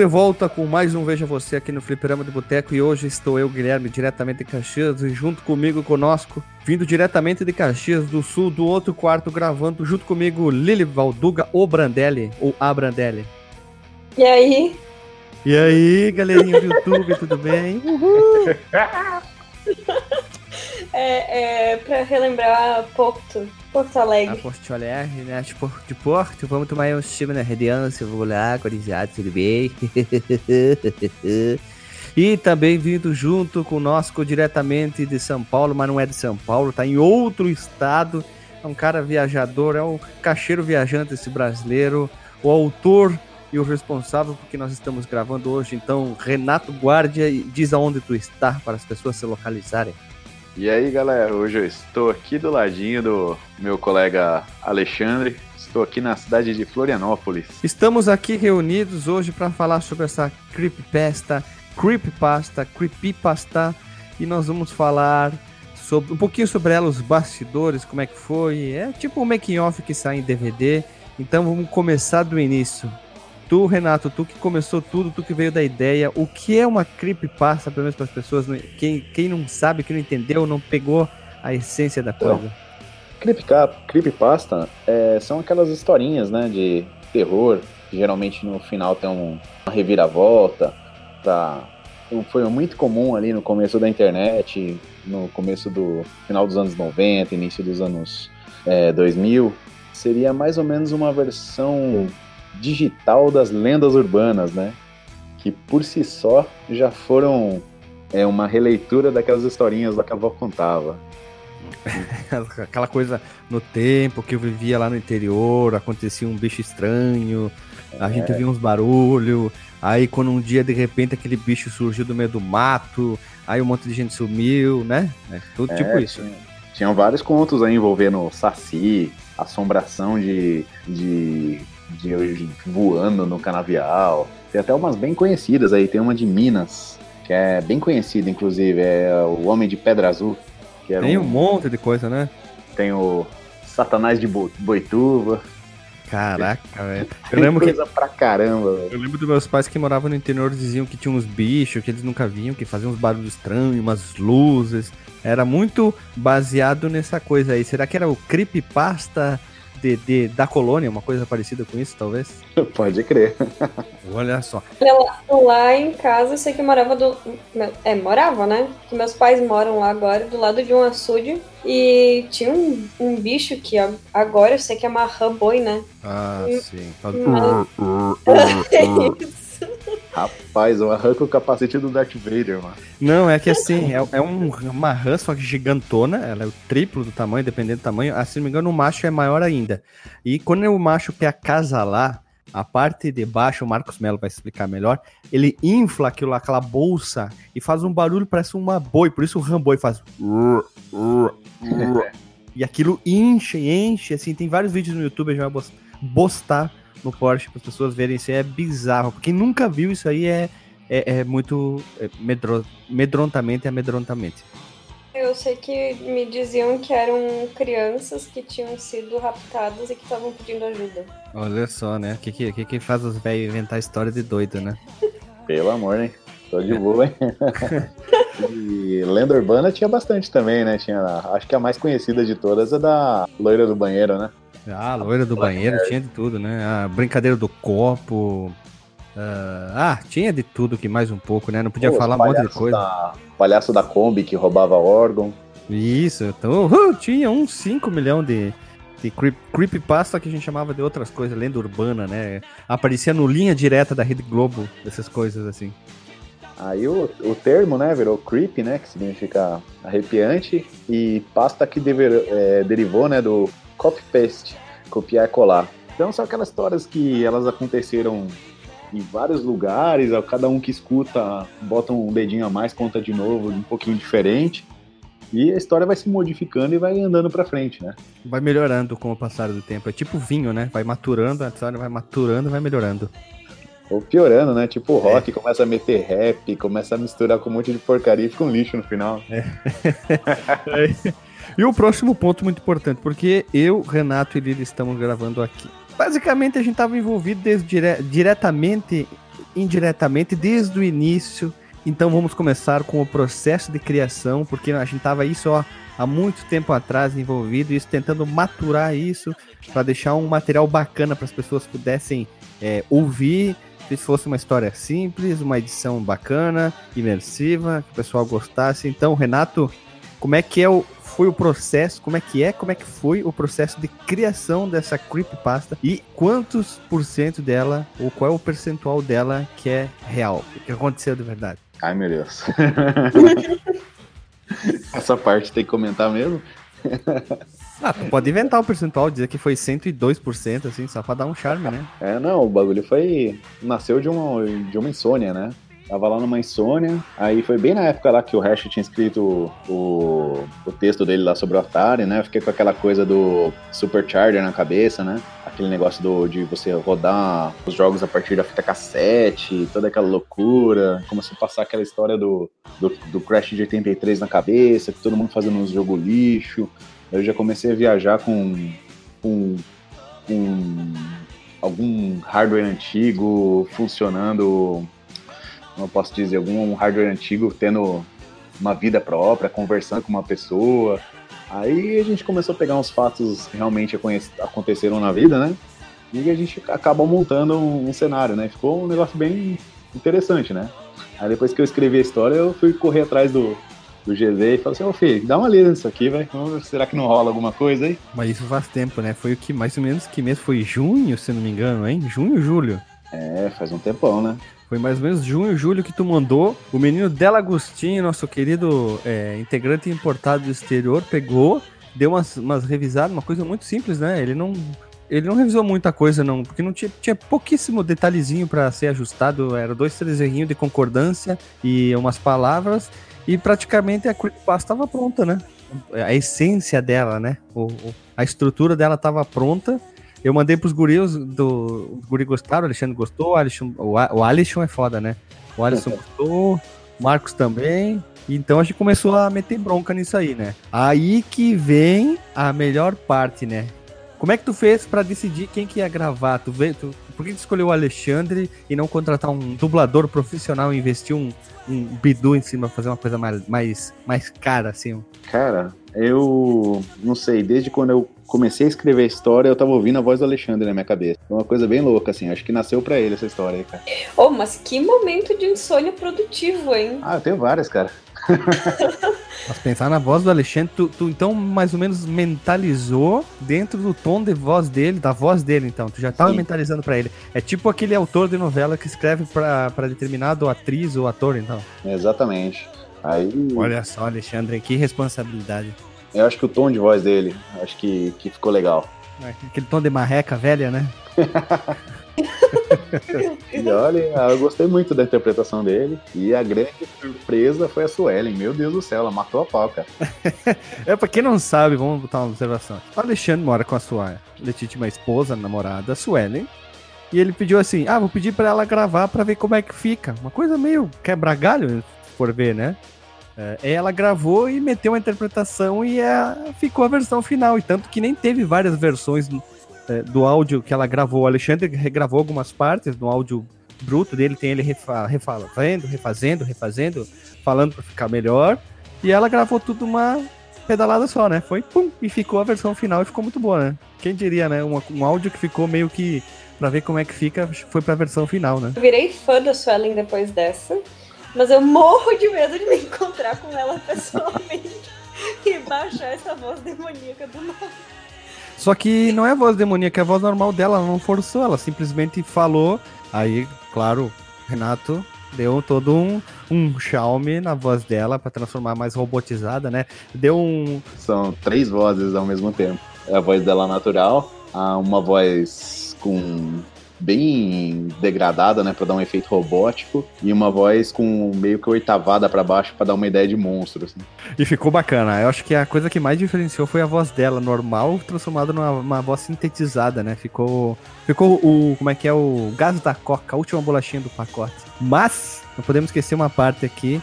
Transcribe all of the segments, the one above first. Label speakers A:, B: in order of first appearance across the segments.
A: De volta com mais um Veja Você aqui no Fliperama do Boteco e hoje estou eu, Guilherme, diretamente de Caxias e junto comigo, conosco, vindo diretamente de Caxias do Sul, do outro quarto, gravando junto comigo Lili Valduga, o Brandelli, ou a Brandelli.
B: E aí?
A: E aí, galerinha do YouTube, tudo bem? Uhul!
B: é, é, pra relembrar Porto, Porto Alegre.
A: A Porto Alegre, né? De Porto, de Porto, vamos tomar um time na Rediança, vou lá, corizado, tudo bem? e também vindo junto conosco diretamente de São Paulo, mas não é de São Paulo, tá em outro estado. É um cara viajador, é um cacheiro viajante esse brasileiro, o autor e o responsável porque nós estamos gravando hoje. Então, Renato Guardia, diz aonde tu está para as pessoas se localizarem.
C: E aí, galera, hoje eu estou aqui do ladinho do meu colega Alexandre. Estou aqui na cidade de Florianópolis.
A: Estamos aqui reunidos hoje para falar sobre essa creepypasta, creepypasta, creepypasta, e nós vamos falar sobre um pouquinho sobre ela, os bastidores, como é que foi. É tipo um making off que sai em DVD. Então vamos começar do início. Tu, Renato, tu que começou tudo, tu que veio da ideia, o que é uma creepypasta, pelo menos para as pessoas, quem, quem não sabe, quem não entendeu, não pegou a essência da coisa?
C: Então, creepypasta é, são aquelas historinhas, né, de terror, que geralmente no final tem um, uma reviravolta, tá? Foi muito comum ali no começo da internet, no começo do final dos anos 90, início dos anos é, 2000, seria mais ou menos uma versão digital das lendas urbanas, né? Que por si só já foram é, uma releitura daquelas historinhas lá que a avó contava.
A: Aquela coisa no tempo que eu vivia lá no interior, acontecia um bicho estranho, a é. gente via uns barulhos, aí quando um dia de repente aquele bicho surgiu do meio do mato, aí um monte de gente sumiu, né? É, tudo é, tipo isso.
C: Tinha, tinham vários contos aí envolvendo saci, assombração de, de de hoje voando no canavial. Tem até umas bem conhecidas aí, tem uma de Minas, que é bem conhecida, inclusive, é o Homem de Pedra Azul.
A: tem um... um... monte de coisa, né?
C: Tem o Satanás de Boituva.
A: Caraca, velho. Eu lembro coisa
C: que... pra caramba, velho.
A: Eu lembro dos meus pais que moravam no interior diziam que tinha uns bichos que eles nunca viam, que faziam uns barulhos estranhos, umas luzes. Era muito baseado nessa coisa aí. Será que era o creepypasta de, de, da colônia, uma coisa parecida com isso, talvez?
C: Pode crer.
A: Olha só.
B: Lá, lá em casa, eu sei que morava do. É, morava, né? Que meus pais moram lá agora, do lado de um açude. E tinha um, um bicho que agora eu sei que é uma boi, né?
A: Ah, e, sim.
B: Mas... é isso.
C: Rapaz, eu arranco o capacete do Darth Vader, mano.
A: Não, é que assim, é, é um, uma rã, só que gigantona, ela é o triplo do tamanho, dependendo do tamanho. Ah, se não me engano, o macho é maior ainda. E quando o macho quer acasalar, a parte de baixo, o Marcos Melo vai explicar melhor, ele infla aquilo, aquela bolsa e faz um barulho, parece uma boi, por isso o Ramboi faz. e aquilo enche, enche, assim, tem vários vídeos no YouTube, a gente vai postar no Porsche para as pessoas verem isso é bizarro. Quem nunca viu isso aí é, é, é muito é medro, medrontamente amedrontamente.
B: Eu sei que me diziam que eram crianças que tinham sido raptadas e que estavam pedindo ajuda.
A: Olha só, né? O que, que, que faz os velhos inventar história de doido, né?
C: Pelo amor, hein? Tô de boa, hein? e lenda urbana tinha bastante também, né? Tinha, acho que a mais conhecida de todas é da loira do banheiro, né?
A: Ah, a loira do banheiro, tinha de tudo, né? A brincadeira do copo. Uh, ah, tinha de tudo que mais um pouco, né? Não podia Pô, falar um monte de coisa.
C: Da, palhaço da Kombi que roubava órgão.
A: Isso, então uh, tinha uns 5 milhões de, de creep, creepypasta que a gente chamava de outras coisas, lenda urbana, né? Aparecia no linha direta da Rede Globo, essas coisas assim.
C: Aí o, o termo, né, virou creep, né, que significa arrepiante, e pasta que dever, é, derivou, né, do copy-paste, copiar e colar. Então são aquelas histórias que elas aconteceram em vários lugares, cada um que escuta bota um dedinho a mais, conta de novo, um pouquinho diferente. E a história vai se modificando e vai andando para frente, né?
A: Vai melhorando com o passar do tempo. É tipo vinho, né? Vai maturando, a história vai maturando e vai melhorando.
C: Ou piorando, né? Tipo o rock, é. começa a meter rap, começa a misturar com um monte de porcaria e fica um lixo no final. É.
A: é. E o próximo ponto muito importante, porque eu, Renato e Lili estamos gravando aqui. Basicamente, a gente estava envolvido desde dire diretamente indiretamente desde o início. Então vamos começar com o processo de criação, porque a gente tava isso ó, há muito tempo atrás envolvido, isso tentando maturar isso para deixar um material bacana para as pessoas pudessem é, ouvir se fosse uma história simples, uma edição bacana, imersiva, que o pessoal gostasse. Então, Renato, como é que é o, foi o processo, como é que é, como é que foi o processo de criação dessa creepypasta e quantos por cento dela, ou qual é o percentual dela que é real, o que aconteceu de verdade?
C: Ai, meu Deus. Essa parte tem que comentar mesmo?
A: Ah, tu pode inventar o percentual, dizer que foi 102%, assim, só pra dar um charme, né?
C: É, não, o bagulho foi. Nasceu de uma, de uma insônia, né? Tava lá numa insônia, aí foi bem na época lá que o Hash tinha escrito o, o texto dele lá sobre o Atari, né? Eu fiquei com aquela coisa do Supercharger na cabeça, né? Aquele negócio do, de você rodar os jogos a partir da fita cassete, toda aquela loucura. Começou a passar aquela história do, do, do Crash de 83 na cabeça, que todo mundo fazendo uns jogo lixo. Eu já comecei a viajar com, com, com algum hardware antigo funcionando, como eu posso dizer, algum hardware antigo tendo uma vida própria, conversando com uma pessoa. Aí a gente começou a pegar uns fatos que realmente aconteceram na vida, né? E a gente acaba montando um, cenário, né? Ficou um negócio bem interessante, né? Aí depois que eu escrevi a história, eu fui correr atrás do, do GZ e falou assim, ô filho, dá uma lida nisso aqui, velho. Será que não rola alguma coisa aí?
A: Mas isso faz tempo, né? Foi o que mais ou menos que mês? Foi junho, se não me engano, hein? Junho, julho?
C: É, faz um tempão, né?
A: Foi mais ou menos junho, julho que tu mandou. O menino Dela Agostinho, nosso querido é, integrante importado do exterior, pegou, deu umas, umas revisadas, uma coisa muito simples, né? Ele não ele não revisou muita coisa, não, porque não tinha, tinha pouquíssimo detalhezinho para ser ajustado. Era dois, três errinhos de concordância e umas palavras. E praticamente a creepypasta estava pronta, né? A essência dela, né? O, a estrutura dela estava pronta. Eu mandei pros guris, do, os guris gostaram, o Alexandre gostou, o Alisson, o, o Alisson é foda, né? O Alisson gostou, o Marcos também. Então a gente começou a meter bronca nisso aí, né? Aí que vem a melhor parte, né? Como é que tu fez para decidir quem que ia gravar? Tu, vê, tu, por que tu escolheu o Alexandre e não contratar um dublador profissional e investir um, um bidu em cima, fazer uma coisa mais, mais, mais cara, assim?
C: Cara, eu não sei, desde quando eu comecei a escrever a história, eu tava ouvindo a voz do Alexandre na minha cabeça. Foi uma coisa bem louca, assim. Acho que nasceu para ele essa história aí, cara.
B: Oh, mas que momento de insônia produtivo, hein?
C: Ah, eu tenho várias, cara.
A: Mas pensar na voz do Alexandre, tu, tu, então mais ou menos mentalizou dentro do tom de voz dele, da voz dele, então. Tu já tava Sim. mentalizando para ele. É tipo aquele autor de novela que escreve para determinado atriz ou ator, então.
C: Exatamente. Aí...
A: Olha só, Alexandre, que responsabilidade.
C: Eu acho que o tom de voz dele, acho que, que ficou legal.
A: É, aquele tom de marreca velha, né?
C: e olha, eu gostei muito da interpretação dele. E a grande surpresa foi a Suelen. Meu Deus do céu, ela matou a pau, cara.
A: é, pra quem não sabe, vamos botar uma observação. O Alexandre mora com a sua legítima esposa, namorada, a Suelen. E ele pediu assim: ah, vou pedir pra ela gravar pra ver como é que fica. Uma coisa meio quebra-galho, se for ver, né? É, ela gravou e meteu uma interpretação e é, ficou a versão final. E tanto que nem teve várias versões é, do áudio que ela gravou. O Alexandre regravou algumas partes no áudio bruto dele, tem ele refa refazendo, refazendo, refazendo, falando para ficar melhor. E ela gravou tudo uma pedalada só, né? Foi pum, e ficou a versão final e ficou muito boa, né? Quem diria, né? Um, um áudio que ficou meio que para ver como é que fica, foi pra versão final, né?
B: Eu virei fã da Suelen depois dessa, mas eu morro de medo de me encontrar com ela pessoalmente e baixar essa voz demoníaca do nada.
A: Só que não é a voz demoníaca, é a voz normal dela, ela não forçou, ela simplesmente falou. Aí, claro, Renato deu todo um, um Xiaomi na voz dela para transformar mais robotizada, né? Deu um.
C: São três vozes ao mesmo tempo. É a voz dela natural, uma voz com bem degradada, né, para dar um efeito robótico e uma voz com meio que oitavada para baixo para dar uma ideia de monstro. Assim.
A: E ficou bacana. Eu acho que a coisa que mais diferenciou foi a voz dela normal transformada numa voz sintetizada, né? Ficou ficou o como é que é o gás da coca, a última bolachinha do pacote. Mas não podemos esquecer uma parte aqui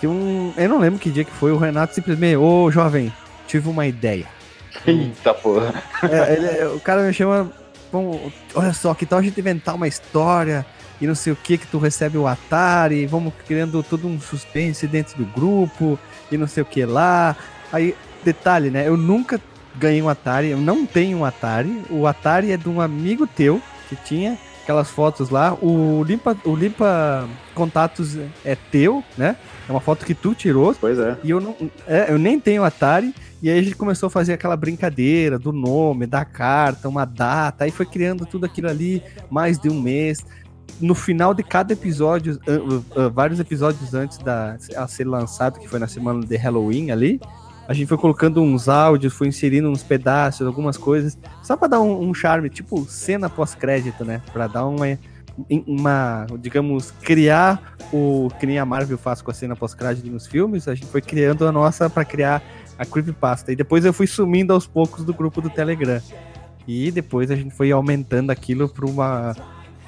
A: que um, eu não lembro que dia que foi, o Renato simplesmente, ô jovem, tive uma ideia.
C: Eita porra.
A: É, ele, o cara me chama Bom, olha só, que tal a gente inventar uma história e não sei o que que tu recebe o Atari, vamos criando todo um suspense dentro do grupo e não sei o que lá. Aí, detalhe, né? Eu nunca ganhei um Atari, eu não tenho um Atari. O Atari é de um amigo teu que tinha aquelas fotos lá. O limpa, o limpa contatos é teu, né? É uma foto que tu tirou.
D: Pois é.
A: E eu não, é, eu nem tenho Atari. E aí a gente começou a fazer aquela brincadeira do nome, da carta, uma data. Aí foi criando tudo aquilo ali mais de um mês. No final de cada episódio, uh, uh, vários episódios antes da a ser lançado, que foi na semana de Halloween ali, a gente foi colocando uns áudios, foi inserindo uns pedaços, algumas coisas, só para dar um, um, charme, tipo cena pós-crédito, né? Para dar uma, uma, digamos, criar o que nem a Marvel faz com a cena pós-crédito nos filmes, a gente foi criando a nossa para criar a creepypasta. E depois eu fui sumindo aos poucos do grupo do Telegram. E depois a gente foi aumentando aquilo para uma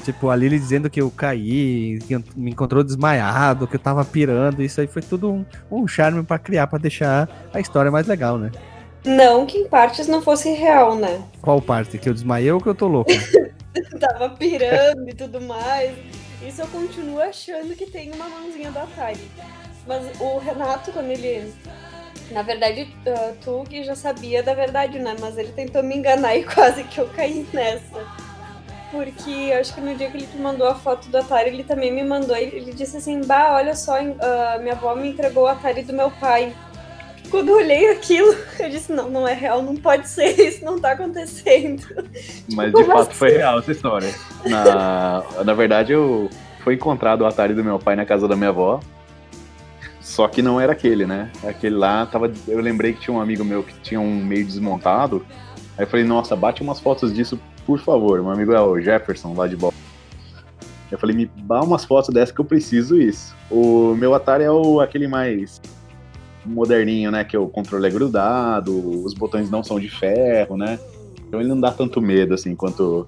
A: Tipo, a Lily dizendo que eu caí, que me encontrou desmaiado, que eu tava pirando. Isso aí foi tudo um, um charme para criar, para deixar a história mais legal, né?
B: Não que em partes não fosse real, né?
A: Qual parte? Que eu desmaiei ou que eu tô louco?
B: tava pirando e tudo mais. Isso eu continuo achando que tem uma mãozinha do Atari. Mas o Renato, quando ele. Na verdade, uh, tu que já sabia da verdade, né? Mas ele tentou me enganar e quase que eu caí nessa porque acho que no dia que ele te mandou a foto do Atari, ele também me mandou. Ele disse assim: Bah, olha só, uh, minha avó me entregou o Atari do meu pai. Quando eu olhei aquilo, eu disse: Não, não é real, não pode ser, isso não tá acontecendo.
D: Mas de fato assim? foi real essa história. Na, na verdade, eu foi encontrado o Atari do meu pai na casa da minha avó. Só que não era aquele, né? Aquele lá tava. Eu lembrei que tinha um amigo meu que tinha um meio desmontado. Aí eu falei, nossa, bate umas fotos disso por favor, meu amigo é o Jefferson lá de bola. Eu falei, me dá umas fotos dessa que eu preciso isso. O meu Atari é o, aquele mais moderninho, né? Que o controle é grudado, os botões não são de ferro, né? Então ele não dá tanto medo assim quanto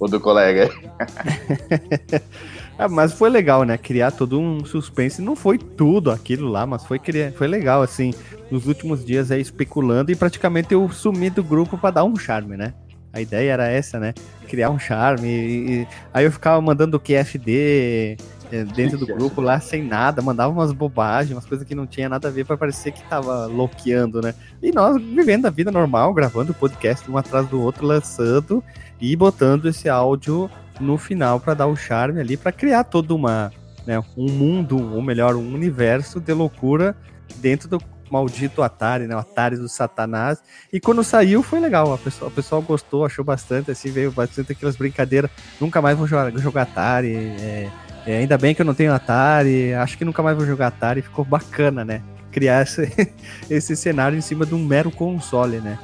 D: o do colega.
A: ah, mas foi legal, né? Criar todo um suspense. Não foi tudo aquilo lá, mas foi, foi legal, assim. Nos últimos dias aí especulando e praticamente eu sumi do grupo para dar um charme, né? A ideia era essa, né? Criar um charme. E, aí eu ficava mandando o QFD é, dentro do grupo lá sem nada, mandava umas bobagens, umas coisas que não tinha nada a ver para parecer que tava loqueando, né? E nós vivendo a vida normal, gravando podcast um atrás do outro, lançando e botando esse áudio no final para dar o charme ali, para criar todo uma, né, um mundo, ou melhor, um universo de loucura dentro do maldito Atari, né? O Atari do Satanás. E quando saiu foi legal. A pessoa, o pessoal gostou, achou bastante, assim, veio bastante aquelas brincadeiras. Nunca mais vou jogar, jogar Atari. É, é, ainda bem que eu não tenho Atari. Acho que nunca mais vou jogar Atari. Ficou bacana, né? Criar esse, esse cenário em cima de um mero console, né?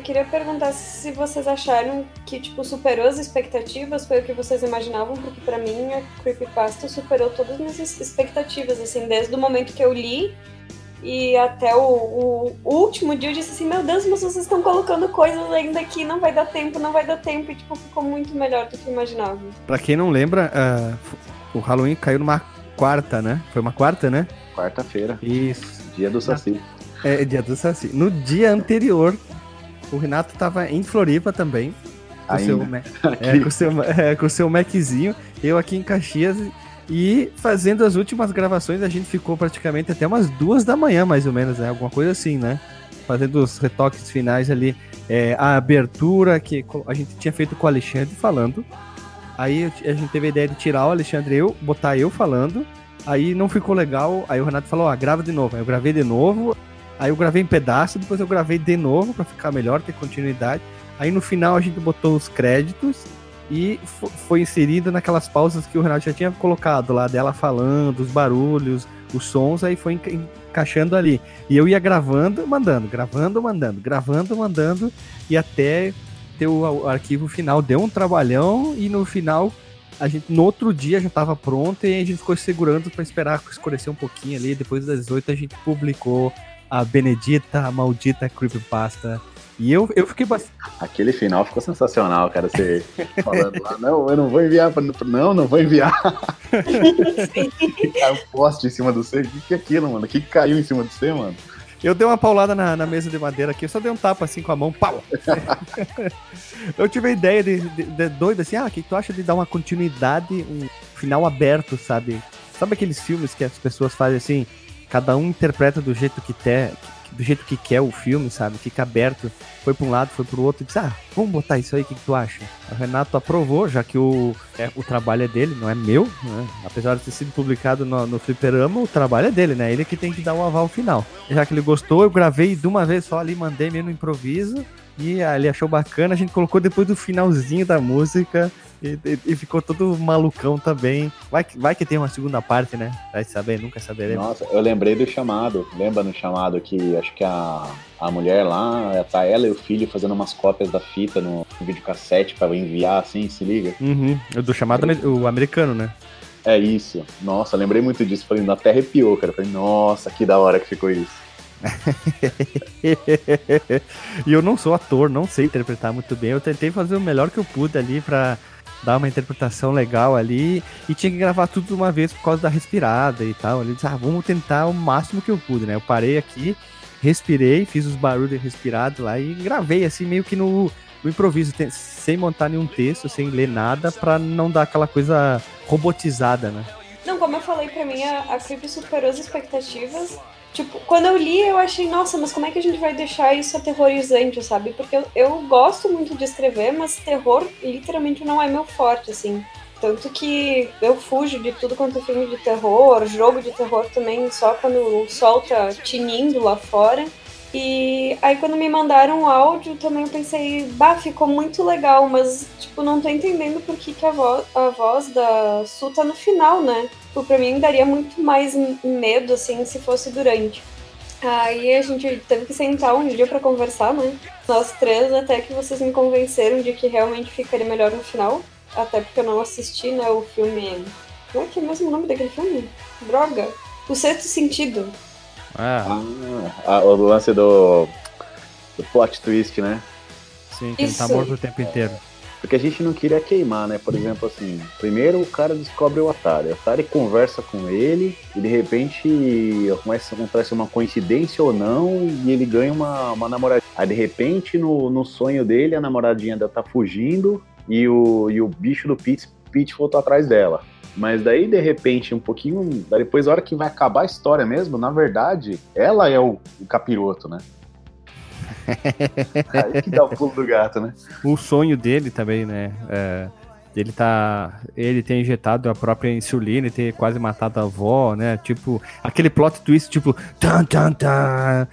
B: Eu queria perguntar se vocês acharam que, tipo, superou as expectativas, foi o que vocês imaginavam, porque para mim a Creepypasta superou todas as minhas expectativas, assim, desde o momento que eu li e até o, o, último dia eu disse assim, meu Deus, mas vocês estão colocando coisas ainda aqui, não vai dar tempo, não vai dar tempo. E tipo, ficou muito melhor do que eu imaginava.
A: Pra quem não lembra, uh, o Halloween caiu numa quarta, né? Foi uma quarta, né?
D: Quarta-feira.
A: Isso.
D: Dia do Saci.
A: É, dia do Saci. No dia anterior, o Renato tava em Floripa também. Com, Ainda. seu, é, com, seu, é, com seu Maczinho. Eu aqui em Caxias e fazendo as últimas gravações, a gente ficou praticamente até umas duas da manhã, mais ou menos, né? Alguma coisa assim, né? Fazendo os retoques finais ali. É, a abertura que a gente tinha feito com o Alexandre falando. Aí a gente teve a ideia de tirar o Alexandre eu, botar eu falando. Aí não ficou legal. Aí o Renato falou: Ó, grava de novo. Aí eu gravei de novo. Aí eu gravei em pedaço, depois eu gravei de novo para ficar melhor, ter continuidade. Aí no final a gente botou os créditos e foi inserido naquelas pausas que o Renato já tinha colocado lá dela falando, os barulhos, os sons, aí foi encaixando ali. E eu ia gravando, mandando, gravando, mandando, gravando, mandando, e até ter o arquivo final. Deu um trabalhão e no final, a gente no outro dia já estava pronto e a gente ficou segurando para esperar escurecer um pouquinho ali. Depois das 18 a gente publicou a Benedita, a maldita Creepypasta e eu, eu fiquei bastante.
D: Aquele final ficou sensacional, cara. Você falando lá, não, eu não vou enviar. Pra... Não, não vou enviar. caiu um poste em cima do C. O que, que é aquilo, mano? O que, que caiu em cima do C, mano?
A: Eu dei uma paulada na, na, mesa de madeira aqui, eu só dei um tapa assim com a mão, pau! eu tive a ideia de, de, de doido assim, ah, o que tu acha de dar uma continuidade, um final aberto, sabe? Sabe aqueles filmes que as pessoas fazem assim, cada um interpreta do jeito que quer, do jeito que quer o filme, sabe? Fica aberto, foi para um lado, foi para o outro, e disse, ah, vamos botar isso aí, o que, que, tu acha? O Renato aprovou, já que o, é, o trabalho é dele, não é meu, né? Apesar de ter sido publicado no, no Fliperama, o trabalho é dele, né? Ele que tem que dar o aval final. Já que ele gostou, eu gravei de uma vez só ali, mandei meio no improviso, e ele achou bacana, a gente colocou depois do finalzinho da música, e, e, e, ficou todo malucão também. Vai, vai que tem uma segunda parte, né? Vai saber, nunca saberemos.
C: Nossa, eu lembrei do chamado. Lembra no chamado que acho que a, a mulher lá, tá ela e o filho fazendo umas cópias da fita no videocassete para enviar assim, se liga?
A: Uhum. Do chamado o americano, né?
C: É isso. Nossa, lembrei muito disso. Falei, até arrepiou, cara. Falei, nossa, que da hora que ficou isso.
A: e eu não sou ator, não sei interpretar muito bem. Eu tentei fazer o melhor que eu pude ali para dar uma interpretação legal ali e tinha que gravar tudo de uma vez por causa da respirada e tal. Ele disse, ah, vamos tentar o máximo que eu pude, né? Eu parei aqui, respirei, fiz os barulhos de respirado lá e gravei assim meio que no, no improviso, sem montar nenhum texto, sem ler nada, pra não dar aquela coisa robotizada, né?
B: Como eu falei, pra mim a, a superou as expectativas Tipo, quando eu li, eu achei, nossa, mas como é que a gente vai deixar isso aterrorizante, sabe? Porque eu, eu gosto muito de escrever, mas terror literalmente não é meu forte, assim. Tanto que eu fujo de tudo quanto é filme de terror, jogo de terror também, só quando o sol tá tinindo lá fora. E aí quando me mandaram o áudio também eu pensei, bah, ficou muito legal, mas tipo, não tô entendendo por que, que a, voz, a voz da Su tá no final, né? Tipo, pra mim daria muito mais medo, assim, se fosse durante. Aí a gente teve que sentar um dia para conversar, né? Nós três, até que vocês me convenceram de que realmente ficaria melhor no final. Até porque eu não assisti, né, o filme. Como é que é mesmo o nome daquele filme? Droga! O Sexto Sentido.
C: Ah. ah o lance do, do plot twist, né?
A: Sim, que Isso. ele tá morto o tempo inteiro.
C: Porque a gente não queria queimar, né? Por exemplo, assim, primeiro o cara descobre o Atari. O Atari conversa com ele e de repente começa, acontece uma coincidência ou não e ele ganha uma, uma namoradinha. Aí de repente no, no sonho dele a namoradinha dela tá fugindo e o, e o bicho do Pete, Pete voltou atrás dela. Mas daí, de repente, um pouquinho. Depois, a hora que vai acabar a história mesmo, na verdade, ela é o, o capiroto, né? Aí que dá o pulo do gato, né?
A: O sonho dele também, né? É, ele tá. Ele ter injetado a própria insulina e ter quase matado a avó, né? Tipo, aquele plot twist, tipo. Tan, tan, tan.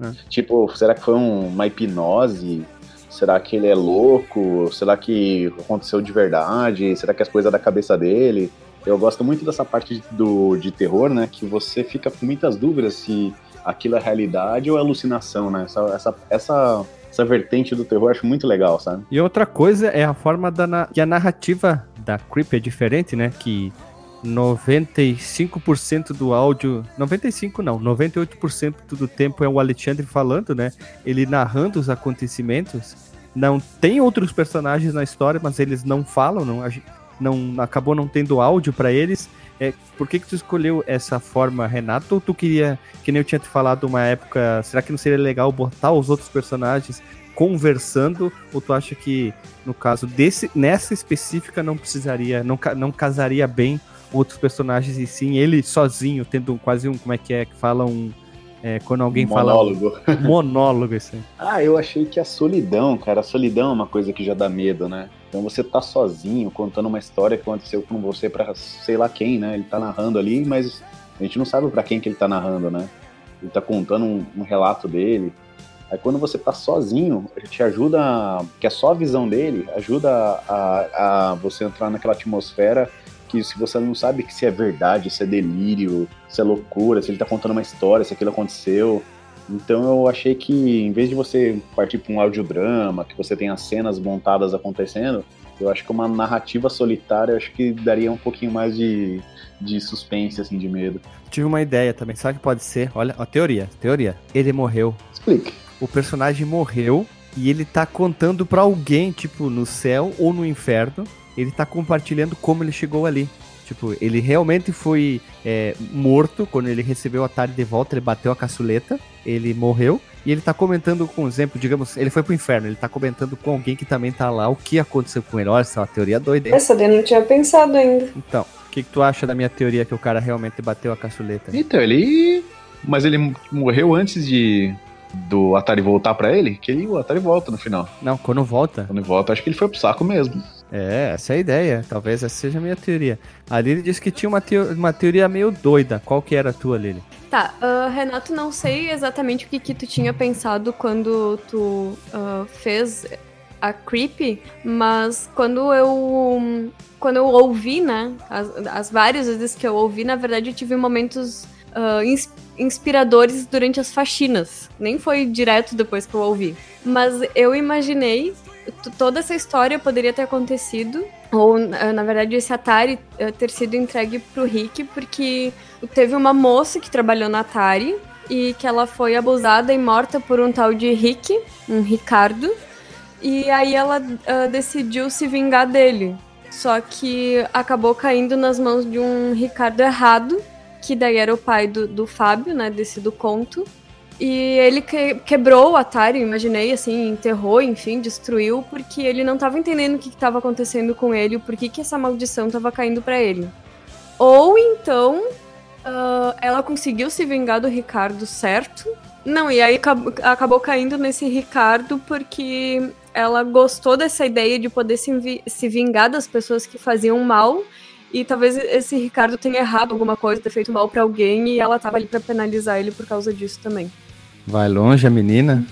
C: Né? Tipo, será que foi um, uma hipnose? Será que ele é louco? Será que aconteceu de verdade? Será que as coisas da cabeça dele? Eu gosto muito dessa parte do, de terror, né? Que você fica com muitas dúvidas se aquilo é realidade ou é alucinação, né? Essa, essa, essa, essa vertente do terror eu acho muito legal, sabe?
A: E outra coisa é a forma da que a narrativa da Creep é diferente, né? Que 95% do áudio, 95 não, 98% do tempo é o Alexandre falando, né? Ele narrando os acontecimentos. Não tem outros personagens na história, mas eles não falam, não, não acabou não tendo áudio para eles. É, por que, que tu escolheu essa forma, Renato? Ou tu queria, que nem eu tinha te falado uma época, será que não seria legal botar os outros personagens conversando? Ou tu acha que, no caso desse, nessa específica, não precisaria, não, não casaria bem outros personagens e sim ele sozinho, tendo quase um, como é que é, que fala um. É, quando alguém
C: monólogo.
A: fala. Monólogo, assim.
C: ah, eu achei que a solidão, cara, a solidão é uma coisa que já dá medo, né? Então você tá sozinho contando uma história que aconteceu com você para sei lá quem, né? Ele tá narrando ali, mas a gente não sabe para quem que ele tá narrando, né? Ele tá contando um, um, relato dele. Aí quando você tá sozinho, te ajuda, que é só a visão dele, ajuda a, a você entrar naquela atmosfera que se você não sabe se é verdade, se é delírio, se é loucura, se ele tá contando uma história, se aquilo aconteceu. Então eu achei que em vez de você partir para um audiodrama, que você tem as cenas montadas acontecendo, eu acho que uma narrativa solitária acho que daria um pouquinho mais de, de suspense, assim, de medo.
A: Tive uma ideia também, sabe que pode ser? Olha, a teoria, teoria. Ele morreu.
C: Explique.
A: O personagem morreu e ele tá contando para alguém, tipo, no céu ou no inferno, ele tá compartilhando como ele chegou ali. Tipo, ele realmente foi é, morto quando ele recebeu o Atari de volta, ele bateu a caçuleta, ele morreu. E ele tá comentando com exemplo, digamos, ele foi pro inferno, ele tá comentando com alguém que também tá lá o que aconteceu com ele. Olha, essa é uma teoria doida, hein?
E: Essa daí eu não tinha pensado ainda.
A: Então, o que, que tu acha da minha teoria que o cara realmente bateu a caçuleta?
C: Então, ele. Mas ele morreu antes de. Do Atari voltar pra ele? Que ele, o Atari volta no final.
A: Não, quando volta.
C: Quando volta, acho que ele foi pro saco mesmo.
A: É, essa é a ideia. Talvez essa seja a minha teoria. A Lili disse que tinha uma, teo uma teoria meio doida. Qual que era a tua, Lili?
B: Tá, uh, Renato, não sei exatamente o que, que tu tinha pensado quando tu uh, fez a Creep, mas quando eu quando eu ouvi, né, as, as, várias vezes que eu ouvi, na verdade eu tive momentos uh, ins inspiradores durante as faxinas. Nem foi direto depois que eu ouvi. Mas eu imaginei toda essa história poderia ter acontecido, ou na verdade esse Atari ter sido entregue pro Rick, porque teve uma moça que trabalhou na Atari e que ela foi abusada e morta por um tal de Rick, um Ricardo, e aí ela uh, decidiu se vingar dele. Só que acabou caindo nas mãos de um Ricardo errado, que daí era o pai do, do Fábio, né, desse do conto. E ele que, quebrou o Atari, imaginei, assim, enterrou, enfim, destruiu, porque ele não estava entendendo o que estava acontecendo com ele, porquê que essa maldição estava caindo para ele. Ou então, uh, ela conseguiu se vingar do Ricardo certo. Não, e aí acabou, acabou caindo nesse Ricardo porque ela gostou dessa ideia de poder se, se vingar das pessoas que faziam mal. E talvez esse Ricardo tenha errado alguma coisa, ter feito mal para alguém e ela tava ali para penalizar ele por causa disso também.
A: Vai longe a menina?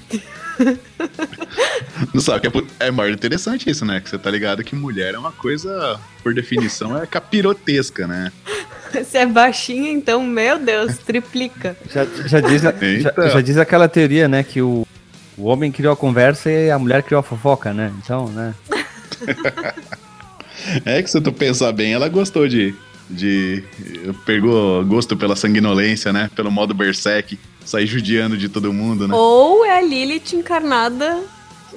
C: Não sabe que é, é mais interessante isso, né? Que você tá ligado que mulher é uma coisa, por definição, é capirotesca, né?
B: Se é baixinha, então, meu Deus, triplica.
A: Já, já, diz, já, já, diz aquela teoria, né? Que o, o homem criou a conversa e a mulher criou a fofoca, né? Então, né?
C: é que se tu pensar bem, ela gostou de. de pegou gosto pela sanguinolência, né? Pelo modo berserk sair judiando de todo mundo, né?
B: Ou é a Lilith encarnada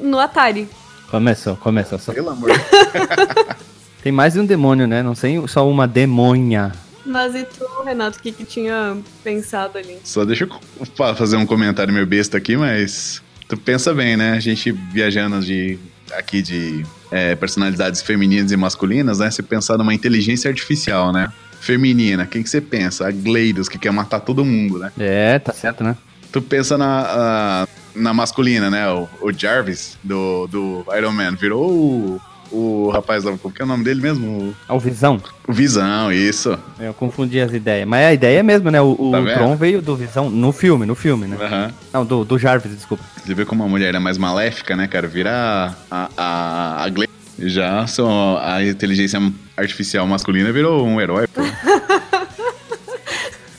B: no Atari.
A: Começou, começou. Só... Pelo amor. Tem mais de um demônio, né? Não sei só uma demônia.
B: Mas e tu, Renato, o que, que tinha pensado ali?
C: Só deixa eu fazer um comentário meio besta aqui, mas tu pensa bem, né? A gente viajando de aqui de é, personalidades femininas e masculinas, né? Se pensar numa inteligência artificial, né? feminina, quem que você pensa? A Gleidos, que quer matar todo mundo, né?
A: É, tá certo, né?
C: Tu pensa na, na masculina, né? O, o, Jarvis, do, do Iron Man, virou o, o rapaz lá, qual que é o nome dele mesmo?
A: O, o Visão.
C: O Visão, isso.
A: Eu confundi as ideias. Mas a ideia é mesmo, né? O, o tá Tron veio do Visão no filme, no filme, né? Uhum. Não, do, do Jarvis, desculpa.
C: Você vê como a mulher é mais maléfica, né, cara? Vira a, a, a Gleidos já só a inteligência artificial masculina virou um herói, pô.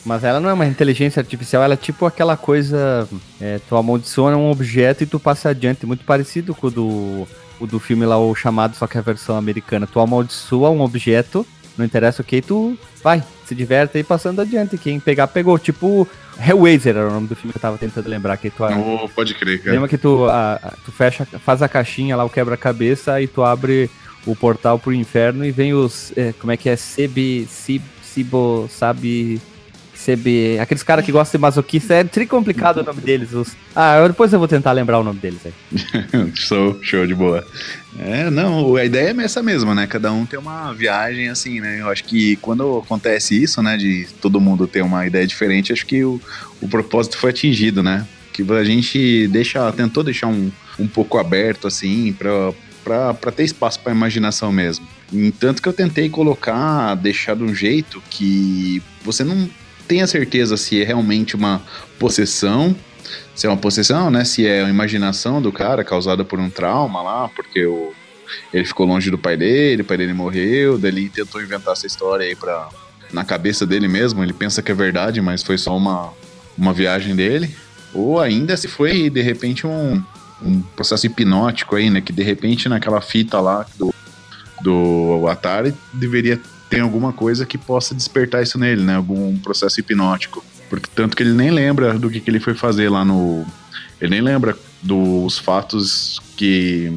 A: Mas ela não é uma inteligência artificial, ela é tipo aquela coisa. É, tu amaldiçoa um objeto e tu passa adiante. Muito parecido com o do, o do filme lá, o chamado, só que é a versão americana. Tu amaldiçoa um objeto, não interessa o que, tu vai, se diverte aí passando adiante. Quem pegar, pegou. Tipo Hellraiser era o nome do filme que eu tava tentando lembrar. Que tu,
C: oh, pode crer, cara.
A: Lembra que tu, a, tu fecha, faz a caixinha lá, o quebra-cabeça, e tu abre o portal pro inferno e vem os. É, como é que é? Sebi. Sibo. Sabe. Aqueles caras que gostam de masoquista, é tri complicado o nome deles. Os... Ah, depois eu vou tentar lembrar o nome deles aí.
C: show, show de boa. É, não, a ideia é essa mesma, né? Cada um tem uma viagem assim, né? Eu acho que quando acontece isso, né, de todo mundo ter uma ideia diferente, acho que o, o propósito foi atingido, né? Que a gente deixa, tentou deixar um, um pouco aberto, assim, pra, pra ter espaço pra imaginação mesmo. Tanto que eu tentei colocar, deixar de um jeito que você não tenha certeza se é realmente uma possessão, se é uma possessão, né? Se é uma imaginação do cara causada por um trauma lá, porque o, ele ficou longe do pai dele, o pai dele morreu, daí ele tentou inventar essa história aí pra, na cabeça dele mesmo, ele pensa que é verdade, mas foi só uma, uma viagem dele. Ou ainda se foi, de repente, um, um processo hipnótico aí, né? Que de repente naquela fita lá do, do Atari deveria tem alguma coisa que possa despertar isso nele, né? Algum processo hipnótico. Porque tanto que ele nem lembra do que, que ele foi fazer lá no. Ele nem lembra dos fatos que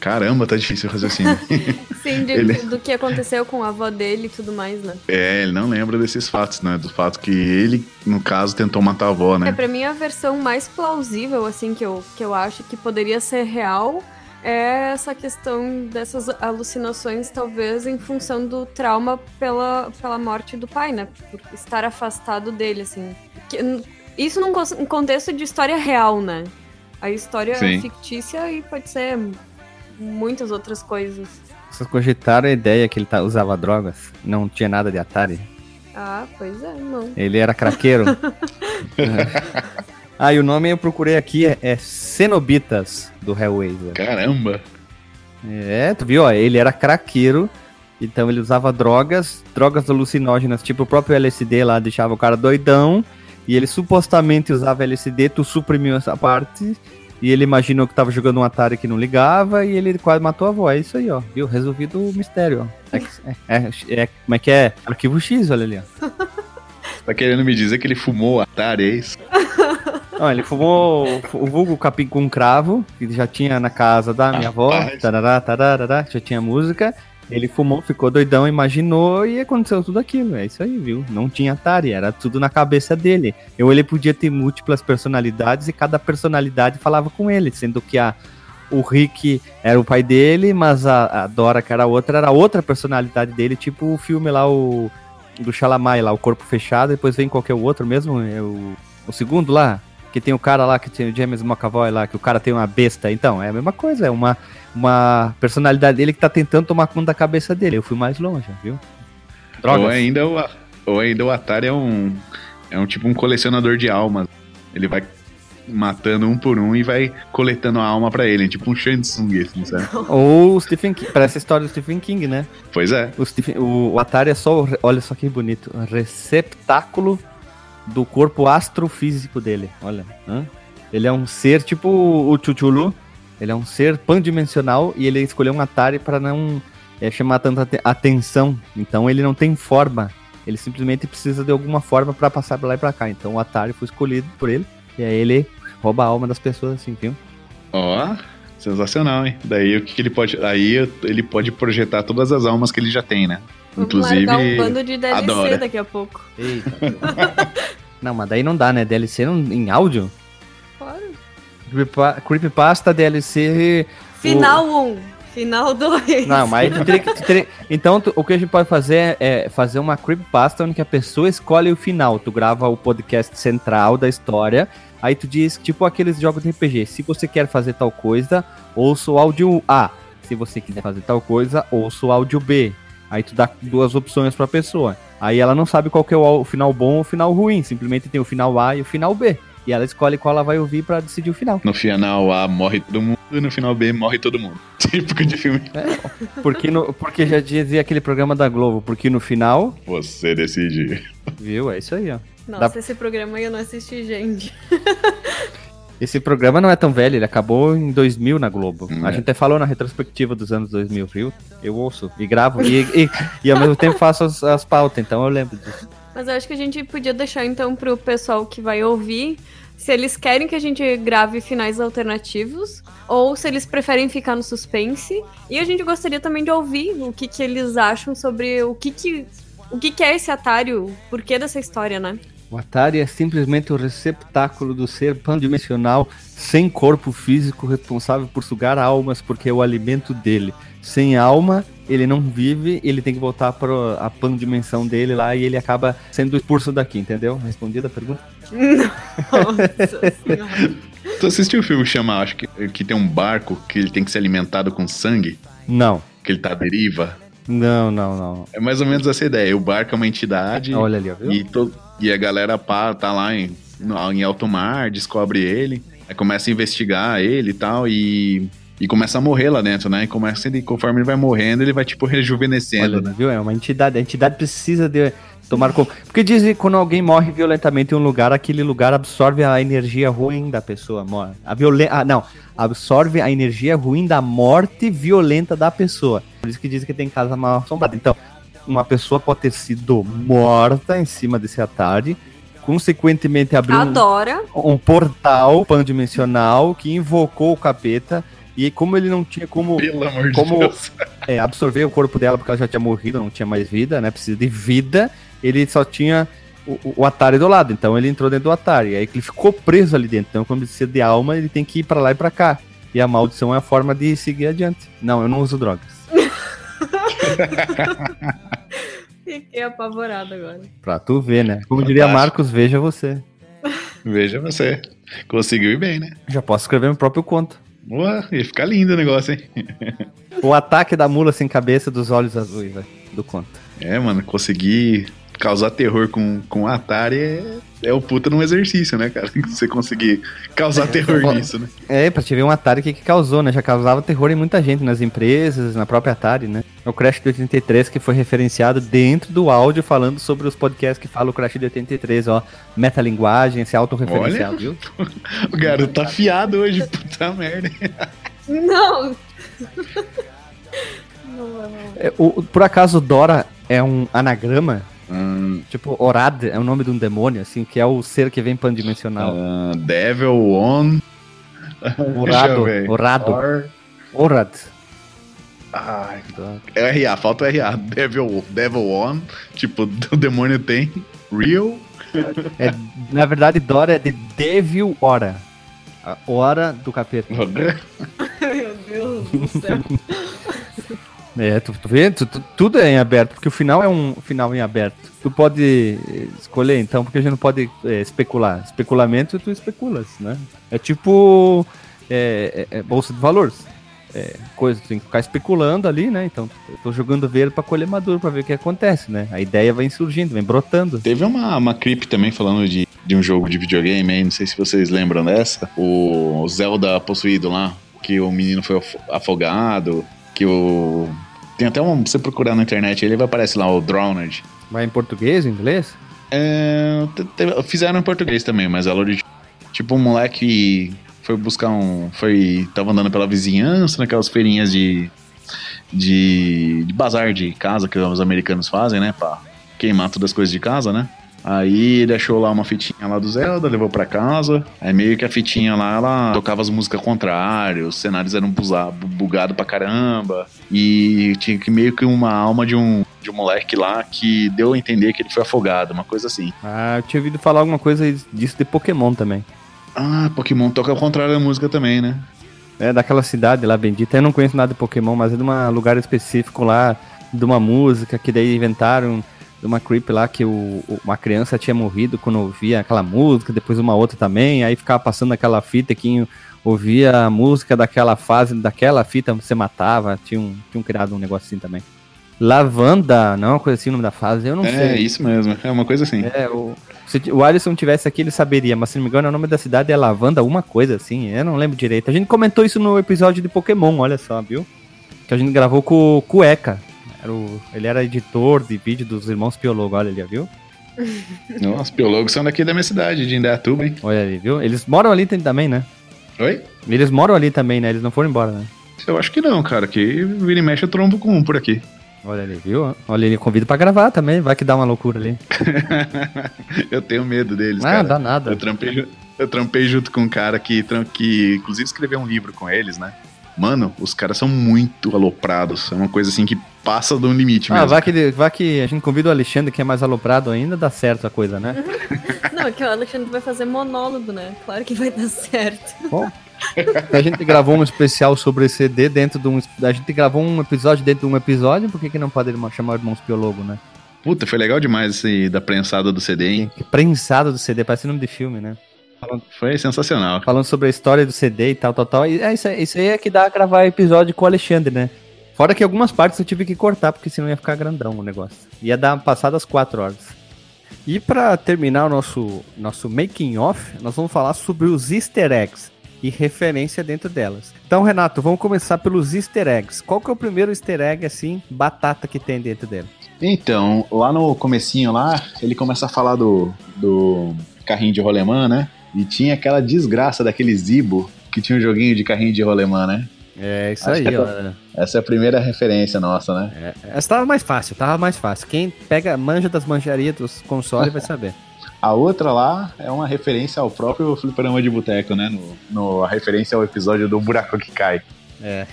C: Caramba, tá difícil o raciocínio.
B: Sim, de-
C: Ele-
B: do que aconteceu com a avó dele e tudo mais, né?
C: é, ele não lembra desses fatos, né? Do fato que ele, no caso, tentou matar a avó,
B: É,
C: né?
B: pra mim a versão mais plausível, assim, que eu, que eu acho que poderia ser real é essa questão dessas alucinações, talvez em função do trauma pela, pela morte do pai, né? Por estar afastado dele, assim. Que- isso num contexto de história real, né? A história é
C: Sim.
B: fictícia e pode ser muitas outras coisas.
A: Vocês cogitaram a ideia que ele tá, usava drogas? Não tinha nada de Atari?
B: Ah, pois é, não.
A: Ele era craqueiro? ah, e o nome eu procurei aqui é, é Cenobitas, do Hellraiser.
C: Caramba!
A: É, tu viu? ó, Ele era craqueiro, então ele usava drogas, drogas alucinógenas, tipo o próprio LSD lá, deixava o cara doidão, e ele supostamente usava LSD, tu suprimiu essa parte, e ele imaginou que tava jogando um Atari que não ligava, e ele quase matou a avó. É isso aí, ó, viu? Resolvido o mistério, ó. É, é, é- é- como é que é? Arquivo X, olha ali, ó.
C: Tá querendo me dizer que ele fumou Atari, é isso?
A: Não, ele fumou o vulgo capim com cravo, que já tinha na casa da minha avó, tarará, tarará, já tinha música. Ele fumou, ficou doidão, imaginou e aconteceu tudo aquilo. É isso aí, viu? Não tinha Atari, era tudo na cabeça dele. Eu, ele podia ter múltiplas personalidades e cada personalidade falava com ele, sendo que a, o Rick era o pai dele, mas a, a Dora, que era outra, era outra personalidade dele, tipo o filme lá, o do Shalamai lá, o corpo fechado, depois vem qualquer outro mesmo, é o, o segundo lá, que tem o cara lá, que tem o James McAvoy lá, que o cara tem uma besta. Então, é a mesma coisa, é uma, uma personalidade dele que tá tentando tomar conta da cabeça dele. Eu fui mais longe, viu?
C: Ou ainda, o, ou ainda o Atari é um, é um tipo um colecionador de almas. Ele vai matando um por um e vai coletando a alma pra ele, tipo um Shang Tsung, assim, sabe?
A: Ou o Stephen King, parece a história do Stephen King, né?
C: Pois é.
A: O, Stephen- o- o Atari é só, olha só que bonito, o receptáculo do corpo astrofísico dele, olha. Ele é um ser tipo o Chuchulu, ele é um ser pandimensional e ele escolheu um Atari para não é, chamar tanta ate- atenção, então ele não tem forma, ele simplesmente precisa de alguma forma para passar pra lá e pra cá, então o Atari foi escolhido por ele, e aí ele rouba a alma das pessoas assim, viu?
C: Ó, sensacional, hein? Daí o que, que ele pode. Aí ele pode projetar todas as almas que ele já tem, né?
B: Vamos
C: Inclusive.
B: largar um bando de DLC
C: adora.
B: daqui a pouco.
A: Eita. não, mas daí não dá, né? DLC não- em áudio?
B: Claro.
A: Creepypa- Creepypasta, DLC.
B: Final 1, um, final 2.
A: Não, mas aí tu teria que. tu teria- Então, tu- o que a gente pode fazer é fazer uma creepypasta onde a pessoa escolhe o final. Tu grava o podcast central da história. Aí tu diz, tipo aqueles jogos de RPG. Se você quer fazer tal coisa, ouça o áudio A. Se você quiser fazer tal coisa, ouça o áudio B. Aí tu dá duas opções pra pessoa. Aí ela não sabe qual que é o final bom ou o final ruim. Simplesmente tem o final A e o final B. E ela escolhe qual ela vai ouvir pra decidir o final.
C: No final A morre todo mundo e no final B morre todo mundo. Típico de filme.
A: Porque, no, porque já dizia aquele programa da Globo. Porque no final,
C: Você decide.
A: viu? É isso aí, ó.
B: Nossa,
A: Dá-
B: esse programa aí eu não assisti, gente.
A: Esse programa não é tão velho, ele acabou em 2000 na Globo.
C: Hum,
A: A
C: é.
A: gente até falou na retrospectiva dos anos 2000, viu? Eu ouço e gravo e, e, e ao mesmo tempo faço as, as pautas, então eu lembro disso.
B: Mas eu acho que a gente podia deixar então pro pessoal que vai ouvir se eles querem que a gente grave finais alternativos ou se eles preferem ficar no suspense. E a gente gostaria também de ouvir o que, que eles acham sobre o que que o que, que é esse Atari, o porquê dessa história, né?
A: O Atari é simplesmente o receptáculo do ser pandimensional sem corpo físico responsável por sugar almas, porque é o alimento dele. Sem alma, ele não vive, ele tem que voltar para a pandimensão dele lá e ele acaba sendo expulso daqui, entendeu? Respondida a pergunta?
B: Nossa senhora.
C: Tu assistiu o filme que chama, acho que, que tem um barco que ele tem que ser alimentado com sangue?
A: Não,
C: Que ele tá à deriva?
A: Não, não, não.
C: É mais ou menos essa ideia. O barco é uma entidade
A: Olha ali, ó, viu?
C: e, to- e a galera pá, tá lá em, em alto mar, descobre ele, aí começa a investigar ele e tal, e, e começa a morrer lá dentro, né? E começa, ele, conforme ele vai morrendo, ele vai tipo rejuvenescendo,
A: Olha,
C: né?
A: viu? É uma entidade. A entidade precisa de tomar conta. Porque dizem que quando alguém morre violentamente em um lugar, aquele lugar absorve a energia ruim da pessoa. Morre. A violen... ah, não. Absorve a energia ruim da morte violenta da pessoa. Por isso que dizem que tem casa mal assombrada. Então, uma pessoa pode ter sido morta em cima desse Atari. Consequentemente, abriu um, um portal pandimensional que invocou o capeta E como ele não tinha como,
C: Pelo amor
A: Como-
C: de Deus.
A: é, absorver o corpo dela porque ela já tinha morrido, não tinha mais vida, né? Precisa de vida. Ele só tinha o, o- Atari do lado, então ele entrou dentro do Atari. Aí ele ficou preso ali dentro. Então, quando ele precisa de alma, ele tem que ir pra lá e pra cá. E a maldição é a forma de seguir adiante. Não, eu não uso drogas.
F: Fiquei apavorado agora.
A: Pra tu ver, né? Como diria
C: Fantástico.
A: Marcos, veja você.
C: Veja você. Conseguiu ir bem, né?
A: Já posso escrever meu próprio conto.
C: Boa, ia ficar lindo o negócio, hein?
A: O ataque da mula sem cabeça dos olhos azuis, velho, do conto.
C: É, mano, conseguir causar terror com, com o Atari é, é o puta num exercício, né, cara? Você conseguir causar terror
A: bom.
C: nisso, né?
A: É, pra te ver um Atari que, que causou, né? Já causava terror em muita gente, nas empresas, na própria Atari, né? É o Crash de 83 que foi referenciado dentro do áudio falando sobre os podcasts que falam o Crash de 83, ó. Metalinguagem, esse autorreferencial, viu?
C: O garoto tá afiado hoje, puta merda.
F: Não! não, não.
A: É, o- por acaso Dora é um anagrama?
C: Hum,
A: Tipo, Orad é o nome de um demônio, assim, que é o ser que vem pandimensional.
C: ah, Devil On.
A: Orado. Orado,
C: Or-
A: Orad.
C: Ai, é o RA, falta o RA. Devil, Devil On. Tipo, o demônio tem. Real.
A: É, na verdade, Dora é de Devil Hora. A hora do capeta.
F: Meu Deus do céu.
A: É, tu, tu vê? Tu- tu- tudo é em aberto, porque o final é um final em aberto. Tu pode eh, escolher, então, porque a gente não pode eh, especular. Especulamento, tu especulas, né? É tipo é, é- é bolsa de valores. É, coisa, tu tem que ficar especulando ali, né? Então, eu tô jogando verde pra colher maduro, pra ver o que acontece, né? A ideia vem surgindo, vem brotando.
C: Teve uma, uma creep também falando de, de um jogo de videogame aí, não sei se vocês lembram dessa. O Zelda possuído lá, que o menino foi afo- afogado, que o. Tem até um. Você procurar na internet, ele vai aparecer lá, o Drowned.
A: Vai em português, em inglês?
C: É, fizeram em português também, mas ela Tipo, um moleque foi buscar um. Foi. Tava andando pela vizinhança, naquelas feirinhas de. De, de bazar de casa que os americanos fazem, né? Pra queimar todas as coisas de casa, né? Aí ele achou lá uma fitinha lá do Zelda, levou pra casa. Aí meio que a fitinha lá, ela tocava as músicas contrárias, os cenários eram buza- bu- bugado pra caramba. E tinha que meio que uma alma de um, de um moleque lá que deu a entender que ele foi afogado, uma coisa assim.
A: Ah, eu tinha ouvido falar alguma coisa disso de Pokémon também.
C: Ah, Pokémon toca ao contrário da música também, né?
A: É daquela cidade lá bendita. Eu não conheço nada de Pokémon, mas é de um lugar específico lá, de uma música que daí inventaram de uma creep lá que o, uma criança tinha morrido quando ouvia aquela música, depois uma outra também, aí ficava passando aquela fita que ouvia a música daquela fase, daquela fita você matava, tinham, tinham criado um negócio assim também. Lavanda, não é uma coisa assim o nome da fase, eu não
C: é,
A: sei.
C: isso mesmo, é uma coisa assim.
A: É, o, se o Alisson tivesse aqui, ele saberia, mas se não me engano, o nome da cidade é Lavanda, uma coisa assim, eu não lembro direito. A gente comentou isso no episódio de Pokémon, olha só, viu? Que a gente gravou com o Cueca. Era o- ele era editor de vídeo dos irmãos Piologo, olha ali, viu?
C: Nossa, os biólogos são daqui da minha cidade, de Indaiatuba, hein?
A: Olha ali, viu? Eles moram ali também, né?
C: Oi?
A: Eles moram ali também, né? Eles não foram embora, né?
C: Eu acho que não, cara, que vira e mexe eu trombo com um por aqui.
A: Olha ali, viu? Olha ali, convido pra gravar também, vai que dá uma loucura ali.
C: eu tenho medo deles,
A: Ah,
C: cara.
A: dá nada.
C: Eu trampei, eu trampei junto com um cara que, que inclusive escreveu um livro com eles, né? Mano, os caras são muito aloprados. É uma coisa assim que passa do limite
A: Ah,
C: mesmo.
A: vai que, vai que a gente convida o Alexandre, que é mais aloprado ainda, dá certo a coisa, né?
F: Não, é que o Alexandre vai fazer monólogo, né? Claro que vai dar certo.
A: A gente gravou um especial sobre CD dentro de um. A gente gravou um episódio dentro de um episódio, por que, que não pode chamar o Irmãos Piologo, né?
C: Puta, foi legal demais esse da prensada do CD, hein?
A: Que prensado do CD, parece nome de filme, né?
C: Foi sensacional.
A: Falando sobre a história do CD e tal, tal, tal. E é isso, aí- isso aí é que dá a gravar episódio com o Alexandre, né? Fora que algumas partes eu tive que cortar, porque senão ia ficar grandão o negócio. Ia dar passadas quatro horas. E pra terminar o nosso, nosso making off, nós vamos falar sobre os easter eggs e referência dentro delas. Então, Renato, vamos começar pelos easter eggs. Qual que é o primeiro easter egg, assim, batata que tem dentro dele?
C: Então, lá no comecinho lá, ele começa a falar do, do carrinho de rolemã, né? E tinha aquela desgraça daquele Zibo que tinha um joguinho de carrinho de rolemã, né?
A: É isso
C: Acho
A: aí, ó.
C: Essa é a primeira referência nossa, né?
A: É, essa tava mais fácil, tava mais fácil. Quem pega, manja das manjarias dos consoles vai saber.
C: A outra lá é uma referência ao próprio fliperama de boteco, né? No, no- a referência ao episódio do buraco que cai.
A: É.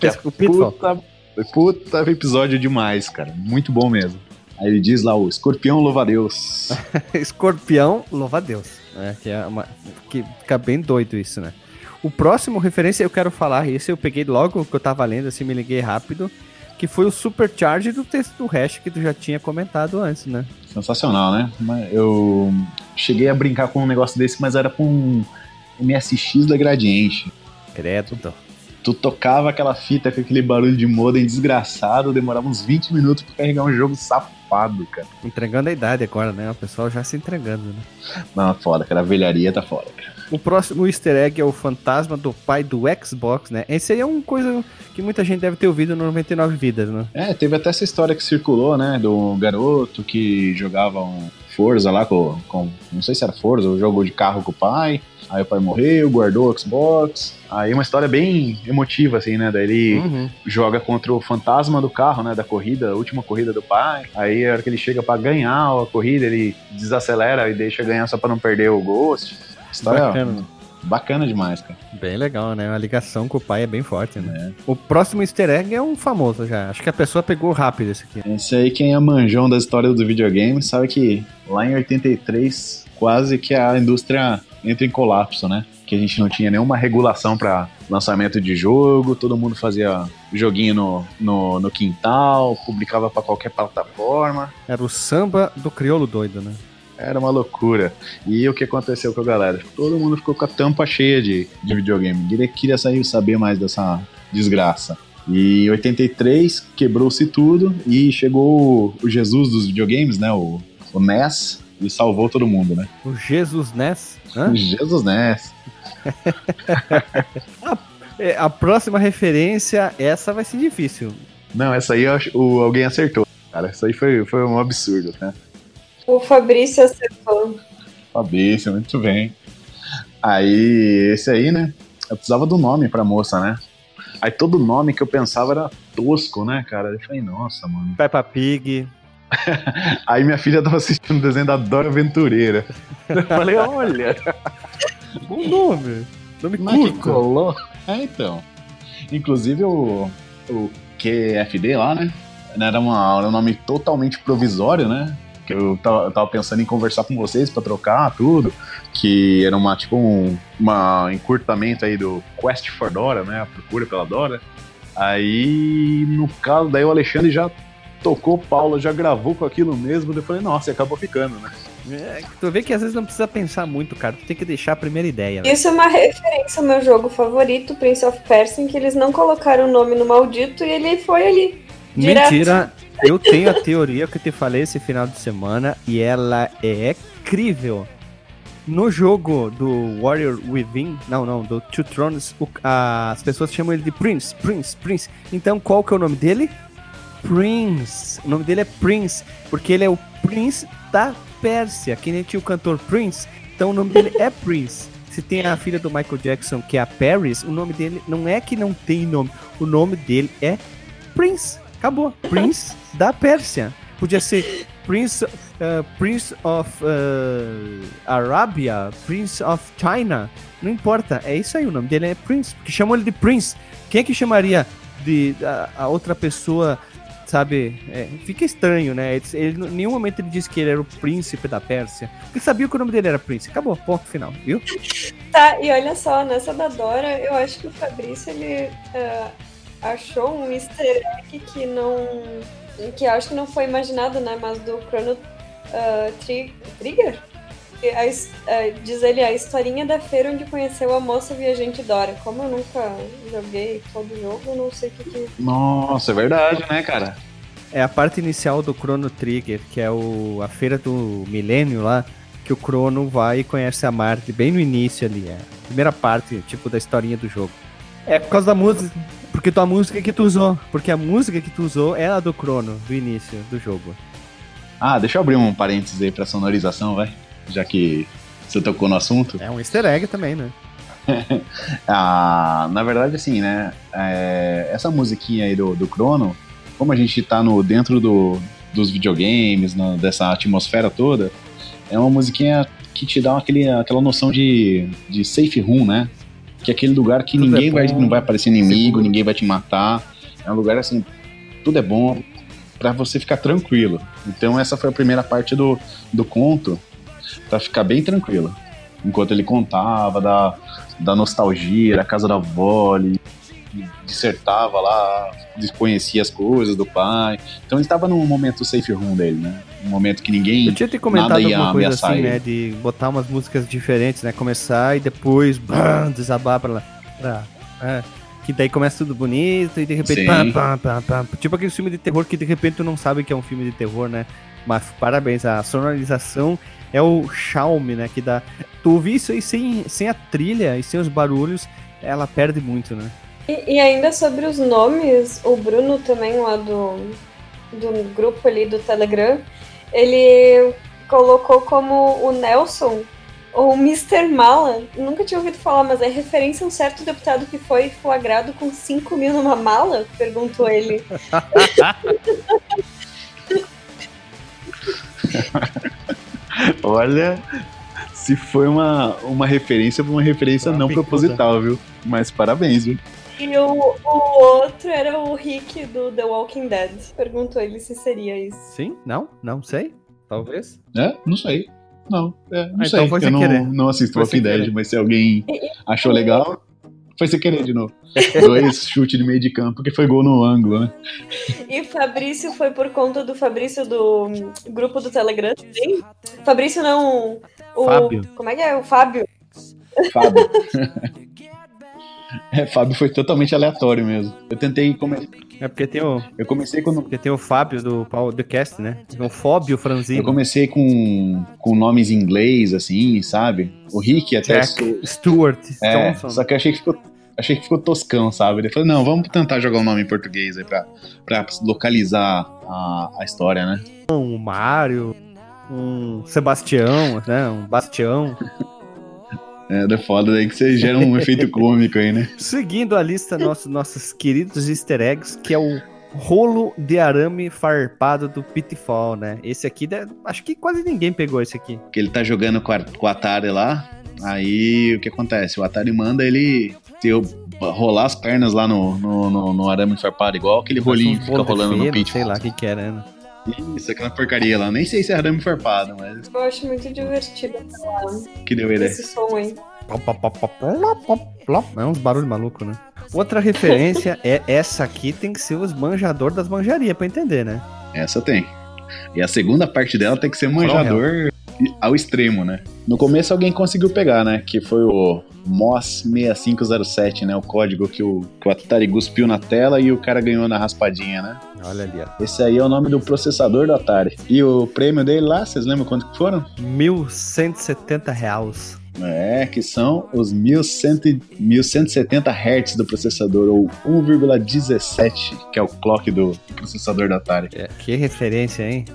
C: Que é puta, puta episódio demais, cara. Muito bom mesmo. Aí ele diz lá, o escorpião louva a Deus.
A: Escorpião, louva a Deus. É, que, é uma, que fica bem doido isso, né? O próximo referência eu quero falar, esse eu peguei logo que eu tava lendo, assim, me liguei rápido, que foi o Supercharge do texto do Hash que tu já tinha comentado antes, né?
C: Sensacional, né? Eu cheguei a brincar com um negócio desse, mas era com um MSX da Gradiente.
A: Credo.
C: Tu tocava aquela fita com aquele barulho de modem desgraçado, demorava uns 20 minutos pra carregar um jogo safado, cara.
A: Entregando a idade agora, né? O pessoal já se entregando, né?
C: Não, foda, cara. A velharia tá foda, cara.
A: O próximo easter egg é o fantasma do pai do Xbox, né? Esse aí é uma coisa que muita gente deve ter ouvido no 99 Vidas, né?
C: É, teve até essa história que circulou, né? Do garoto que jogava um Forza lá com, com. Não sei se era Forza, ou jogou de carro com o pai. Aí o pai morreu, guardou o Xbox. Aí uma história bem emotiva, assim, né? Daí ele
A: Uhum.
C: joga contra o fantasma do carro, né? Da corrida, a última corrida do pai. Aí a hora que ele chega pra ganhar a corrida, ele desacelera e deixa ganhar só pra não perder o Ghost. História
A: Bacana.
C: Bacana, demais, cara.
A: Bem legal, né? A ligação com o pai é bem forte, né? O próximo easter egg é um famoso já. Acho que a pessoa pegou rápido esse aqui.
C: Esse aí, quem é manjão da história do videogame, sabe que lá em 83, quase que a indústria entra em colapso, né? Que a gente não tinha nenhuma regulação para lançamento de jogo, todo mundo fazia joguinho no, no, no quintal, publicava para qualquer plataforma.
A: Era o samba do crioulo doido, né?
C: Era uma loucura. E o que aconteceu com a galera? Todo mundo ficou com a tampa cheia de, de videogame. Ninguém queria sair saber mais dessa desgraça. E em 83 quebrou-se tudo e chegou o Jesus dos videogames, né? O, o NES, e salvou todo mundo, né?
A: O Jesus Ness. Hã?
C: O Jesus NES.
A: É, A próxima referência, essa vai ser difícil.
C: Não, essa aí eu o, alguém acertou. Cara, isso aí foi, foi um absurdo, né?
B: O Fabrício acertou.
C: Fabrício, muito bem. Aí, esse aí, né? Eu precisava do nome pra moça, né? Aí todo nome que eu pensava era tosco, né, cara? Eu falei, nossa, mano.
A: Peppa Pig.
C: Aí minha filha tava assistindo o desenho da Dora Aventureira. Eu falei, olha,
A: Bom nome. Nome
C: mas que
A: curto.
C: colou. É, então. Inclusive o, o QFD lá, né? Era, uma, era um nome totalmente provisório, né? Que eu tava, eu tava pensando em conversar com vocês pra trocar tudo. Que era uma, tipo, um uma encurtamento aí do Quest for Dora, né? A procura pela Dora. Aí, no caso, daí o Alexandre já tocou Paula, já gravou com aquilo mesmo. daí Eu falei, nossa, e acabou ficando, né?
A: É, tu vê que às vezes não precisa pensar muito, cara. Tu tem que deixar a primeira ideia. Né?
B: Isso é uma referência ao meu jogo favorito, Prince of Persia, em que eles não colocaram o nome no maldito e ele foi ali. direto.
A: Mentira. Eu tenho a teoria que eu te falei esse final de semana e ela é incrível. No jogo do Warrior Within, não, não, do Two Thrones, o- a- as pessoas chamam ele de Prince, Prince, Prince. Então qual que é o nome dele? Prince. O nome dele é Prince, porque ele é o Prince da Pérsia, que nem tinha o cantor Prince. Então o nome dele é Prince. Se tem a filha do Michael Jackson, que é a Paris, o nome dele não é que não tem nome, o nome dele é Prince. Acabou. Prince da Pérsia. Podia ser Prince, uh, Prince of uh, Arabia, Prince of China. Não importa. É isso aí. O nome dele é Prince. Porque chamam ele de Prince. Quem é que chamaria de a, a outra pessoa? Sabe? É, fica estranho, né? Ele, ele, em nenhum momento ele disse que ele era o príncipe da Pérsia. Porque sabia que o nome dele era Prince. Acabou. Ponto final. Viu?
B: Tá, e olha só, nessa da Dora, eu acho que o Fabrício, ele é, achou um easter egg que não... que eu acho que não foi imaginado, né? Mas do Chrono ah, Tri- Trigger? A ah, diz ele a historinha da feira onde conheceu a moça viajante Dora. Como eu nunca joguei todo o jogo, eu não sei o que que...
C: Nossa, é verdade, né, cara?
A: É a parte inicial do Chrono Trigger, que é o, a feira do milênio lá, que o Chrono vai e conhece a Marty bem no início ali. É a primeira parte, tipo, da historinha do jogo. É por causa da música, porque tua música que tu usou. Porque a música que tu usou é a do Chrono, do início do jogo.
C: Ah, deixa eu abrir um parênteses aí pra sonorização, vai. Já que você tocou no assunto.
A: É um easter egg também, né?
C: Ah, na verdade, assim, né? é, essa musiquinha aí do, do Chrono, como a gente tá no, dentro do, dos videogames, na- dessa atmosfera toda, é uma musiquinha que te dá aquele, aquela noção de, de safe room, né? Que é aquele lugar que
A: Tudo
C: ninguém
A: é
C: vai, não vai aparecer inimigo, ninguém vai te matar. É um lugar assim, tudo é bom pra você ficar tranquilo. Então essa foi a primeira parte do, do conto pra ficar bem tranquilo. Enquanto ele contava da, da nostalgia, da casa da avó, ele dissertava lá, desconhecia as coisas do pai. Então ele estava num momento safe room dele, né? Um momento que ninguém
A: Eu tinha te comentado
C: nada ia
A: alguma coisa assim,
C: ele.
A: né? De botar umas músicas diferentes, né? Começar e depois bam, desabar pra lá. Pra, é, que daí começa tudo bonito e de repente. Pam, pam, pam, pam. Tipo aquele filme de terror que de repente tu não sabe que é um filme de terror, né? Mas parabéns, a sonorização é o charme, né? Que dá. Tu ouvir isso aí sem, sem a trilha e sem os barulhos, ela perde muito, né?
B: E, e ainda sobre os nomes, o Bruno também lá do, do grupo ali do Telegram, ele colocou como o Nelson ou Mr. Mala. Nunca tinha ouvido falar, mas é referência a um certo deputado que foi flagrado com 5 mil numa mala? Perguntou ele.
C: Olha, se foi uma, uma referência, foi uma referência
A: Uma
C: não proposital, viu? Mas parabéns, viu?
B: E o, o outro era o Rick do The Walking Dead. Perguntou ele se seria isso.
A: Sim? Não? Não sei. Talvez.
C: É? Não sei. Não, é, não
A: Ah,
C: sei.
A: então foi
C: eu
A: sem
C: não,
A: querer.
C: não assisto
A: Foi
C: Walking Dead,
A: querer.
C: mas se alguém achou legal, foi sem querer de novo. Dois chutes de meio de campo, que foi gol no ângulo, né?
B: E Fabrício foi por conta do Fabrício do hum, grupo do Telegram também? Fabrício não. O,
A: Fábio.
B: Como é que é? O Fábio.
C: Fábio. é, Fábio foi totalmente aleatório mesmo. Eu tentei. Come...
A: É porque tem o,
C: Eu comecei quando.
A: porque tem o Fábio do podcast, né? O Fóbio
C: Eu
A: Franzino.
C: comecei com, com nomes em inglês, assim, sabe? O Rick até.
A: Jack Stewart
C: É,
A: Johnson.
C: só que eu achei que ficou. Achei que ficou toscão, sabe? Ele falou, não, vamos tentar jogar um nome em português aí pra, pra localizar a, a história, né?
A: Um Mário, um Sebastião, né? Um Bastião.
C: É, da foda daí que você gera um efeito cômico aí, né?
A: Seguindo a lista nossos, nossos queridos easter eggs, que é o rolo de arame farpado do Pitfall, né? Esse aqui, deve- acho que quase ninguém pegou esse aqui.
C: Que ele tá jogando com, a- com o Atari lá. Aí o que acontece? O Atari manda ele ter, rolar as pernas lá no, no, no, no arame farpado, igual aquele rolinho que fica rolando no
A: feno,
C: pitch.
A: Sei lá o que que era, né?
C: Isso, aquela porcaria lá. Nem sei se é arame farpado, mas
B: Eu acho muito divertido aquela-
C: que deu ideia.
B: esse som aí.
A: É uns barulhos malucos, né? Outra referência é essa aqui, tem que ser os manjador das manjarias pra entender, né?
C: Essa tem. E a segunda parte dela tem que ser manjador ao extremo, né? No começo alguém conseguiu pegar, né? Que foi o MOS 6507, né? O código que o, que o Atari cuspiu na tela e o cara ganhou na raspadinha, né?
A: Olha ali, ó.
C: Esse aí é o nome do processador do Atari. E o prêmio dele lá, vocês lembram quanto que foram?
A: 1.170 reais.
C: É, que são os 1100 e- 1170 Hz do processador, ou 1,17, que é o clock do processador do Atari.
A: É, que referência, hein?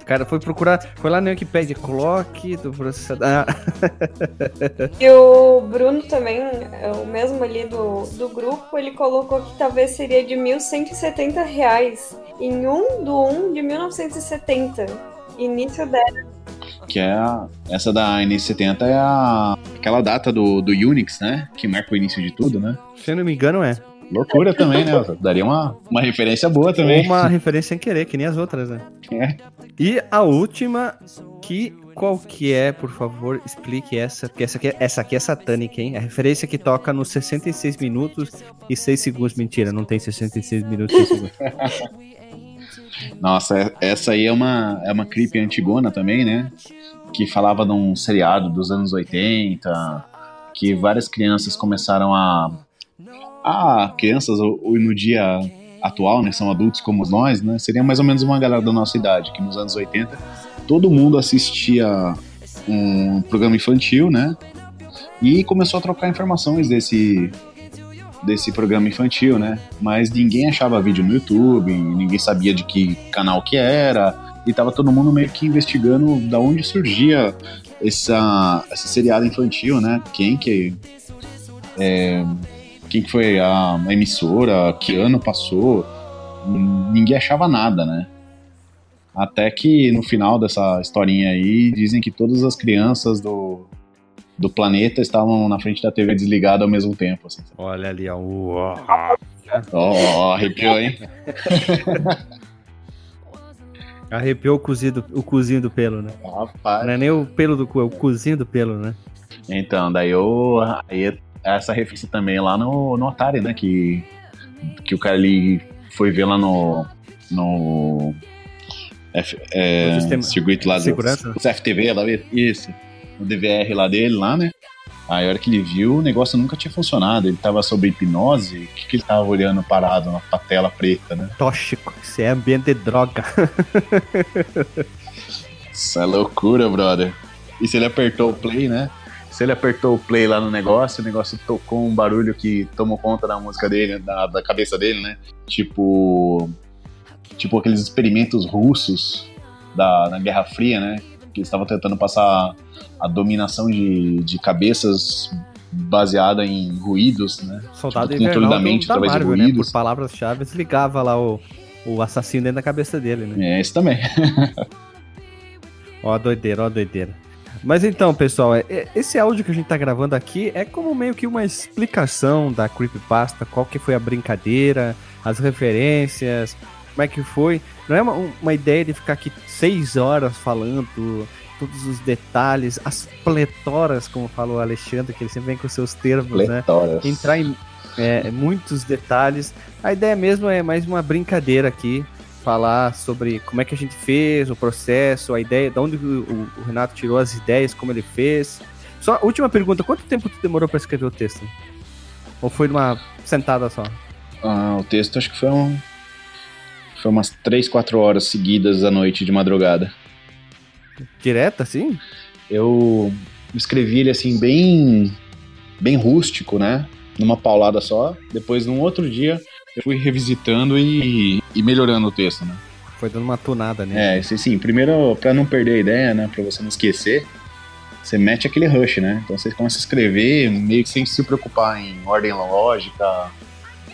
A: O cara foi procurar, foi lá no Wikipedia, clock do processador. Ah,
B: E o Bruno também, é o mesmo ali do, do grupo, ele colocou que talvez seria de 1.170 reais em 1 do 1 de 1970. Início da
C: Que é a, essa da NC70 é a, aquela data do, do Unix, né? Que marca o início de tudo, né?
A: se eu não me engano, é.
C: Loucura também, né? Daria uma, uma referência boa também.
A: uma referência sem querer, que nem as outras, né?
C: É.
A: E a última, que qual que é, por favor, explique essa, porque essa aqui, é- essa aqui é satânica, hein? A referência que toca nos 66 minutos e 6 segundos. Mentira, não tem 66 minutos e 6 segundos.
C: Nossa, é- essa aí é uma, é uma creep antigona também, né? Que falava de um seriado dos anos 80, que várias crianças começaram a. Ah, crianças o- o- no dia atual, né? São adultos como nós, né? Seria mais ou menos uma galera da nossa idade, que nos anos 80 todo mundo assistia um programa infantil, né? E começou a trocar informações desse, desse programa infantil, né? Mas ninguém achava vídeo no YouTube, ninguém sabia de que canal que era, e tava todo mundo meio que investigando da onde surgia essa, esse seriado infantil, né? Quem que é, quem que foi a, a emissora, que ano passou, ninguém achava nada, né? Até que no final dessa historinha aí dizem que todas as crianças do do planeta estavam na frente da TV desligada ao mesmo tempo. Assim.
A: Olha ali, ó.
C: Ó, ó, arrepiou, hein?
A: Arrepiou o cozido, o cozinho do pelo, né?
C: Rapaz.
A: Não é nem o pelo do cu, é o cozinho do pelo, né?
C: Então, daí eu. Aí essa referência também lá no, no Atari, né? Que, que o cara ali foi ver lá no. No. F, é,
A: No sistema
C: circuito lá do,
A: segurança?
C: do FTV lá, isso. No DVR lá dele, lá, né? Aí a hora que ele viu, o negócio nunca tinha funcionado. Ele tava sob hipnose. O que, que ele tava olhando parado na tela preta, né?
A: Tóxico. Isso é ambiente de droga.
C: Isso é loucura, brother. E se ele apertou o play, né? Se ele apertou o play lá no negócio, o negócio tocou um barulho que tomou conta da música dele, da, da cabeça dele, né? Tipo. Tipo aqueles experimentos russos da, na Guerra Fria, né? Que eles estavam tentando passar a dominação de, de cabeças baseada em ruídos, né?
A: Soldado
C: Tipo, controle da mente
A: da
C: através de
A: Marvel, né?
C: ruídos.
A: Por palavras-chave, ligava lá o, o assassino dentro da cabeça dele, né?
C: É, esse também.
A: Ó a doideira, ó a doideira. Mas então, pessoal, é- é- esse áudio que a gente tá gravando aqui é como meio que uma explicação da Creepypasta, qual que foi a brincadeira, as referências, como é que foi. Não é uma, uma ideia de ficar aqui seis horas falando todos os detalhes, as pletoras, como falou o Alexandre, que ele sempre vem com seus termos, né?
C: Pletoras.
A: entrar em é, muitos detalhes. A ideia mesmo é mais uma brincadeira aqui, falar sobre como é que a gente fez, o processo, a ideia, de onde o, o Renato tirou as ideias, como ele fez. Só última pergunta, quanto tempo tu demorou para escrever o texto? Ou foi numa sentada só?
C: Ah, o texto acho que foi um. Foi umas 3, 4 horas seguidas à noite de madrugada.
A: Direta, assim?
C: Eu escrevi ele assim, bem. bem rústico, né? Numa paulada só. Depois, num outro dia, eu fui revisitando e, e melhorando o texto, né?
A: Foi dando uma tunada né?
C: É, sim, sim. Primeiro, pra não perder a ideia, né? Pra você não esquecer, você mete aquele rush, né? Então você começa a escrever meio que sem se preocupar em ordem lógica,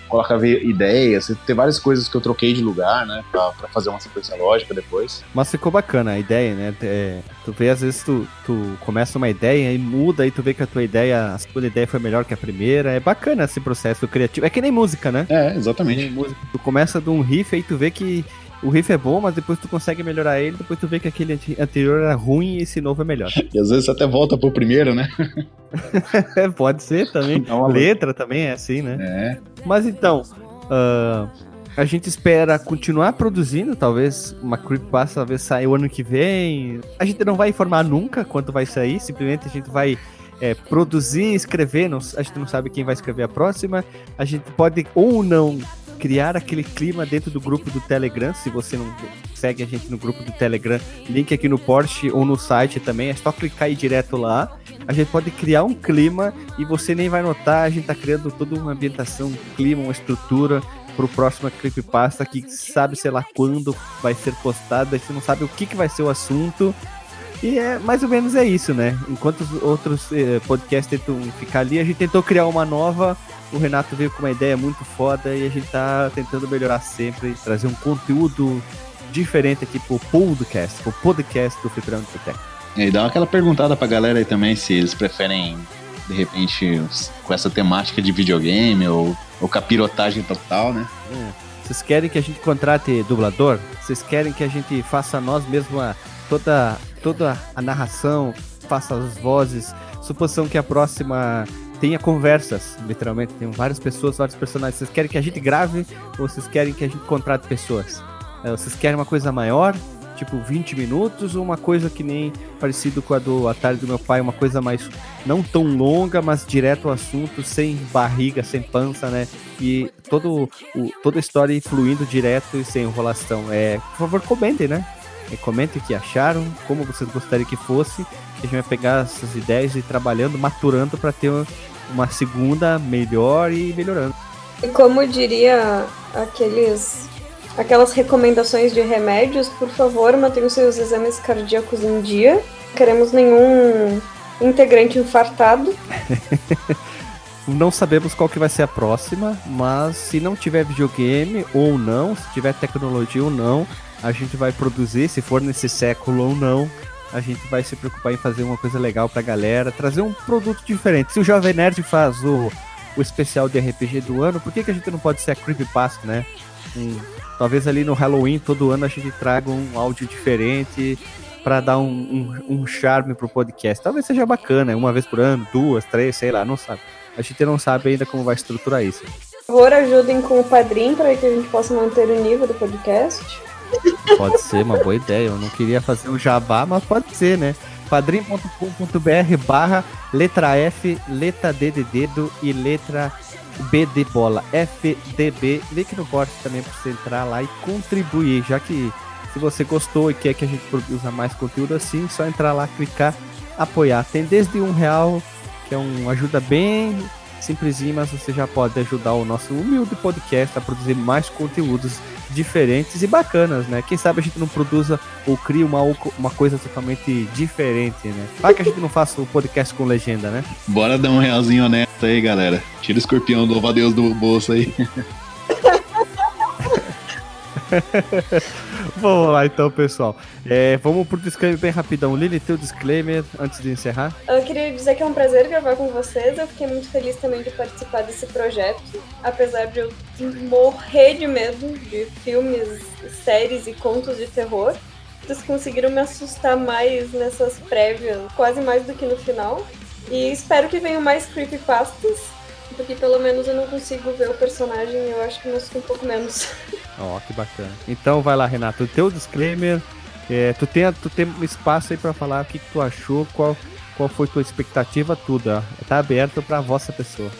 C: coloca ver ideias. Tem várias coisas que eu troquei de lugar, né? Pra, pra fazer uma sequência lógica depois.
A: Mas ficou bacana a ideia, né? É, tu vê, às vezes, tu, tu começa uma ideia e muda, e tu vê que a tua ideia, a segunda ideia foi melhor que a primeira. É bacana esse processo criativo. É que nem música, né?
C: É, exatamente.
A: Tu começa de um riff, aí tu vê que o riff é bom, mas depois tu consegue melhorar ele, depois tu vê que aquele anterior era ruim e esse novo é melhor.
C: E às vezes você até volta pro primeiro, né?
A: Pode ser também.
C: Uma
A: Letra também é assim, né?
C: É.
A: Mas então, ah, a gente espera continuar produzindo, talvez uma creepypasta talvez saia o ano que vem. A gente não vai informar nunca quando vai sair, simplesmente a gente vai é, produzir, escrever, não- a gente não sabe quem vai escrever a próxima. A gente pode ou não criar aquele clima dentro do grupo do Telegram, se você não segue a gente no grupo do Telegram, link aqui no Porsche ou no site também, é só clicar e ir direto lá. A gente pode criar um clima e você nem vai notar, a gente tá criando toda uma ambientação, um clima, uma estrutura pro próximo Creepypasta que sabe, sei lá, quando vai ser postada, a gente não sabe o que, que vai ser o assunto. E é mais ou menos é isso, né? Enquanto os outros eh, podcasts tentam ficar ali, a gente tentou criar uma nova. O Renato veio com uma ideia muito foda e a gente tá tentando melhorar sempre, trazer um conteúdo diferente aqui pro podcast, pro podcast do Fliperama Boteco.
C: E dá aquela perguntada pra galera aí também se eles preferem, de repente, com essa temática de videogame ou, ou capirotagem total, né?
A: Vocês querem que a gente contrate dublador? Vocês querem que a gente faça nós mesmos a- toda, toda a narração, faça as vozes? Suposição que a próxima tenha conversas, literalmente, tem várias pessoas, vários personagens. Vocês querem que a gente grave ou vocês querem que a gente contrate pessoas? É, Vocês querem uma coisa maior, tipo 20 minutos, ou uma coisa que nem parecido com a do Atari do meu pai, uma coisa mais não tão longa, mas direto ao assunto, sem barriga, sem pança, né? E todo o, toda a história fluindo direto e sem enrolação. É, por favor, comentem, né? É, comentem o que acharam, como vocês gostariam que fosse. A gente vai pegar essas ideias e ir trabalhando, maturando para ter uma segunda melhor e melhorando.
B: E como diria aqueles aquelas recomendações de remédios, por favor, mantenham seus exames cardíacos em dia. Não queremos nenhum integrante infartado.
A: Não sabemos qual que vai ser a próxima, mas se não tiver videogame ou não, se tiver tecnologia ou não, a gente vai produzir, se for nesse século ou não, a gente vai se preocupar em fazer uma coisa legal pra galera, trazer um produto diferente. Se o Jovem Nerd faz o, o especial de RPG do ano, por que, que a gente não pode ser a Creepypasta, né? Talvez ali no Halloween, todo ano, a gente traga um áudio diferente para dar um, um, um charme pro podcast. Talvez seja bacana, uma vez por ano, duas, três, sei lá, não sabe. A gente não sabe ainda como vai estruturar isso.
B: Por favor, ajudem com o padrinho para que a gente possa manter o nível do podcast.
A: Pode ser uma boa ideia. Eu não queria fazer o jabá, mas pode ser, né? padrim.com.br barra letra F, letra D de dedo e letra B de bola. FDB. Link no post também para você entrar lá e contribuir, já que se você gostou e quer que a gente produza mais conteúdo assim, só entrar lá, clicar, apoiar. Tem desde um real, que é uma ajuda bem simplesinho, mas você já pode ajudar o nosso humilde podcast a produzir mais conteúdos diferentes e bacanas, né? Quem sabe a gente não produza ou cria uma, uma coisa totalmente diferente, né? Vai que a gente não faça o podcast com legenda, né?
C: Bora dar um realzinho honesto aí, galera. Tira o escorpião, louva a Deus do bolso aí.
A: vamos lá então, pessoal. É, vamos pro disclaimer bem rapidão. Lili, teu disclaimer antes de encerrar?
B: Eu queria dizer que é um prazer gravar com vocês. Eu fiquei muito feliz também de participar desse projeto. Apesar de eu morrer de medo de filmes, séries e contos de terror. Vocês conseguiram me assustar mais nessas prévias, quase mais do que no final. E espero que venham mais creepypastas, porque pelo menos eu não consigo ver o personagem e eu acho que assusta um pouco menos.
A: Ó, oh, que bacana. Então vai lá, Renato. O teu disclaimer, é, tu, tem, tu tem espaço aí para falar o que, que, tu achou, qual, qual foi tua expectativa, tudo. Ó. Tá aberto pra vossa pessoa.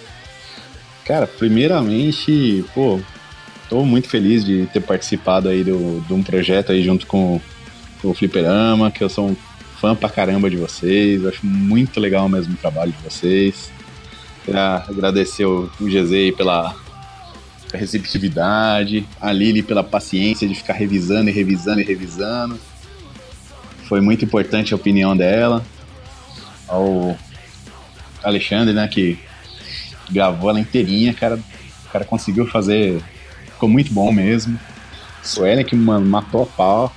C: Cara, primeiramente, pô, tô muito feliz de ter participado aí do, de um projeto aí junto com, com o Fliperama, que eu sou um fã pra caramba de vocês, eu acho muito legal mesmo o trabalho de vocês. Queria agradecer o, GZ pela receptividade, a Lili pela paciência de ficar revisando e revisando e revisando. Foi muito importante a opinião dela. Ao Alexandre, né, que gravou ela inteirinha, cara, o cara conseguiu fazer, ficou muito bom mesmo. Suelen que, matou a pau.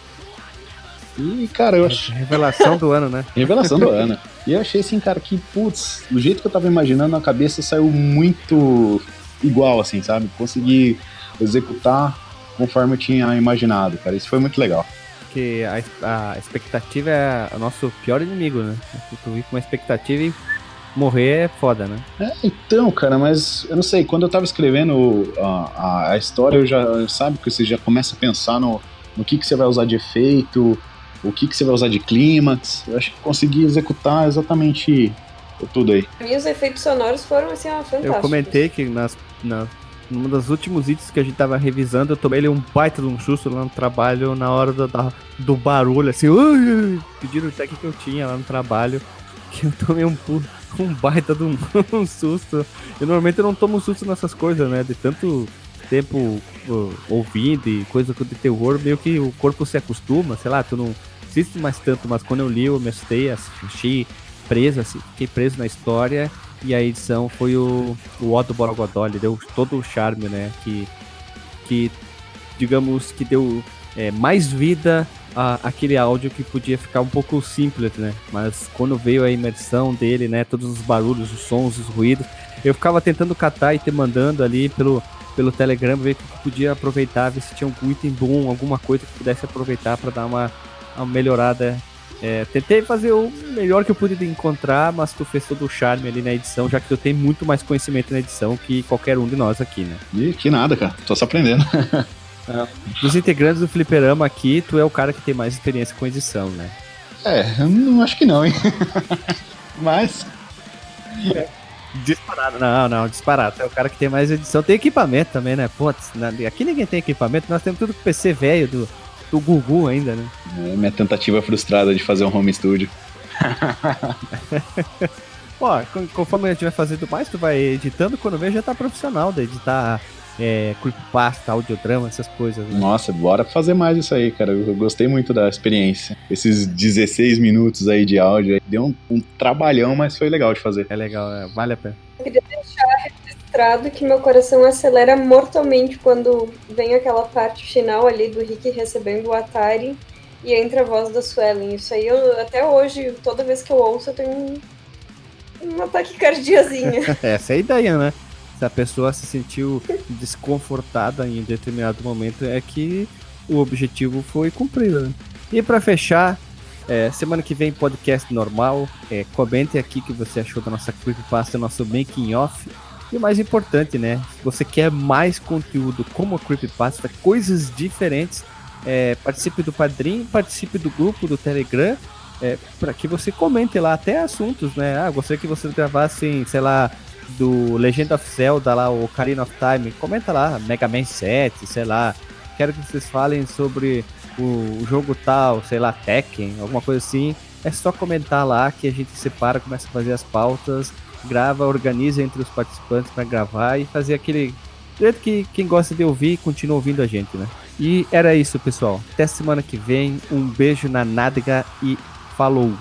C: E, cara, eu achei.
A: Revelação do ano, né?
C: Revelação do ano. E eu achei assim, cara, que, putz, do jeito que eu tava imaginando, a cabeça saiu muito igual, assim, sabe? Consegui executar conforme eu tinha imaginado, cara. Isso foi muito legal.
A: Porque a, a expectativa é o nosso pior inimigo, né? Tu vir com uma expectativa e morrer é foda, né?
C: É, então, cara, mas eu não sei, quando eu tava escrevendo a, a, a história, eu já, sabe, que você já começa a pensar no, no que, que você vai usar de efeito, o que, que você vai usar de clímax. Eu acho que consegui executar exatamente tudo aí.
B: E os efeitos sonoros foram, assim, fantásticos.
A: Eu comentei que nas na, num dos últimos itens que a gente tava revisando, eu tomei ele um baita de um susto lá no trabalho na hora do, da, do barulho, assim, ui, pediram até que eu tinha lá no trabalho, que eu tomei um, um baita de um, um susto. Eu normalmente eu não tomo susto nessas coisas, né? De tanto tempo ouvindo e coisa de terror, meio que o corpo se acostuma, sei lá, tu não assiste mais tanto, mas quando eu li eu me assustei, achei preso, assim, fiquei preso na história e a edição foi o, o Otto Borogodó, ele deu todo o charme, né? Que, que digamos, que deu é, mais vida a, aquele áudio que podia ficar um pouco simples, né? Mas quando veio a imersão dele, né? Todos os barulhos, os sons, os ruídos, eu ficava tentando catar e te mandando ali pelo, pelo Telegram, ver o que podia aproveitar, ver se tinha algum item bom, alguma coisa que pudesse aproveitar para dar uma, uma melhorada é, tentei fazer o melhor que eu pude encontrar, mas tu fez todo o charme ali na edição, já que tu tem muito mais conhecimento na edição que qualquer um de nós aqui, né?
C: E que nada, cara. Tô só aprendendo.
A: é. Dos integrantes do Fliperama aqui, tu é o cara que tem mais experiência com edição, né?
C: É, eu não acho que não, hein? mas.
A: É. Disparado, não, não, disparado. É o cara que tem mais edição. Tem equipamento também, né? Putz, aqui ninguém tem equipamento, nós temos tudo com PC velho do do Gugu ainda, né?
C: É minha tentativa frustrada de fazer um home studio.
A: Ó, conforme a gente vai fazendo mais, tu vai editando, quando vê já tá profissional de editar é, creepypasta, audiodrama, essas coisas. Né?
C: Nossa, bora fazer mais isso aí, cara. Eu gostei muito da experiência. Esses 16 minutos aí de áudio aí, deu um, um trabalhão, mas foi legal de fazer.
A: É legal, é, vale a pena.
B: Eu queria deixar registrado que meu coração acelera mortalmente quando vem aquela parte final ali do Rick recebendo o Atari e entra a voz da Suelen. Isso aí, eu, até hoje, toda vez que eu ouço, eu tenho um, um ataque cardiazinha.
A: Essa é a ideia, né? Se a pessoa se sentiu desconfortada em determinado momento, é que o objetivo foi cumprido. Né? E para fechar, é, semana que vem podcast normal. É, comente aqui o que você achou da nossa creepypasta, nosso making off. E o mais importante, né? Se você quer mais conteúdo como a creepypasta, coisas diferentes, é, participe do Padrim, participe do grupo do Telegram. É, para que você comente lá até assuntos, né? Ah, gostaria que vocês gravassem, sei lá, do Legend of Zelda lá, o Ocarina of Time. Comenta lá, Mega Man 7, sei lá. Quero que vocês falem sobre o jogo tal, sei lá, Tekken, alguma coisa assim. É só comentar lá que a gente separa, começa a fazer as pautas, grava, organiza entre os participantes para gravar e fazer aquele jeito que quem gosta de ouvir continua ouvindo a gente, né? E era isso, pessoal. Até semana que vem. Um beijo na nádega e falou!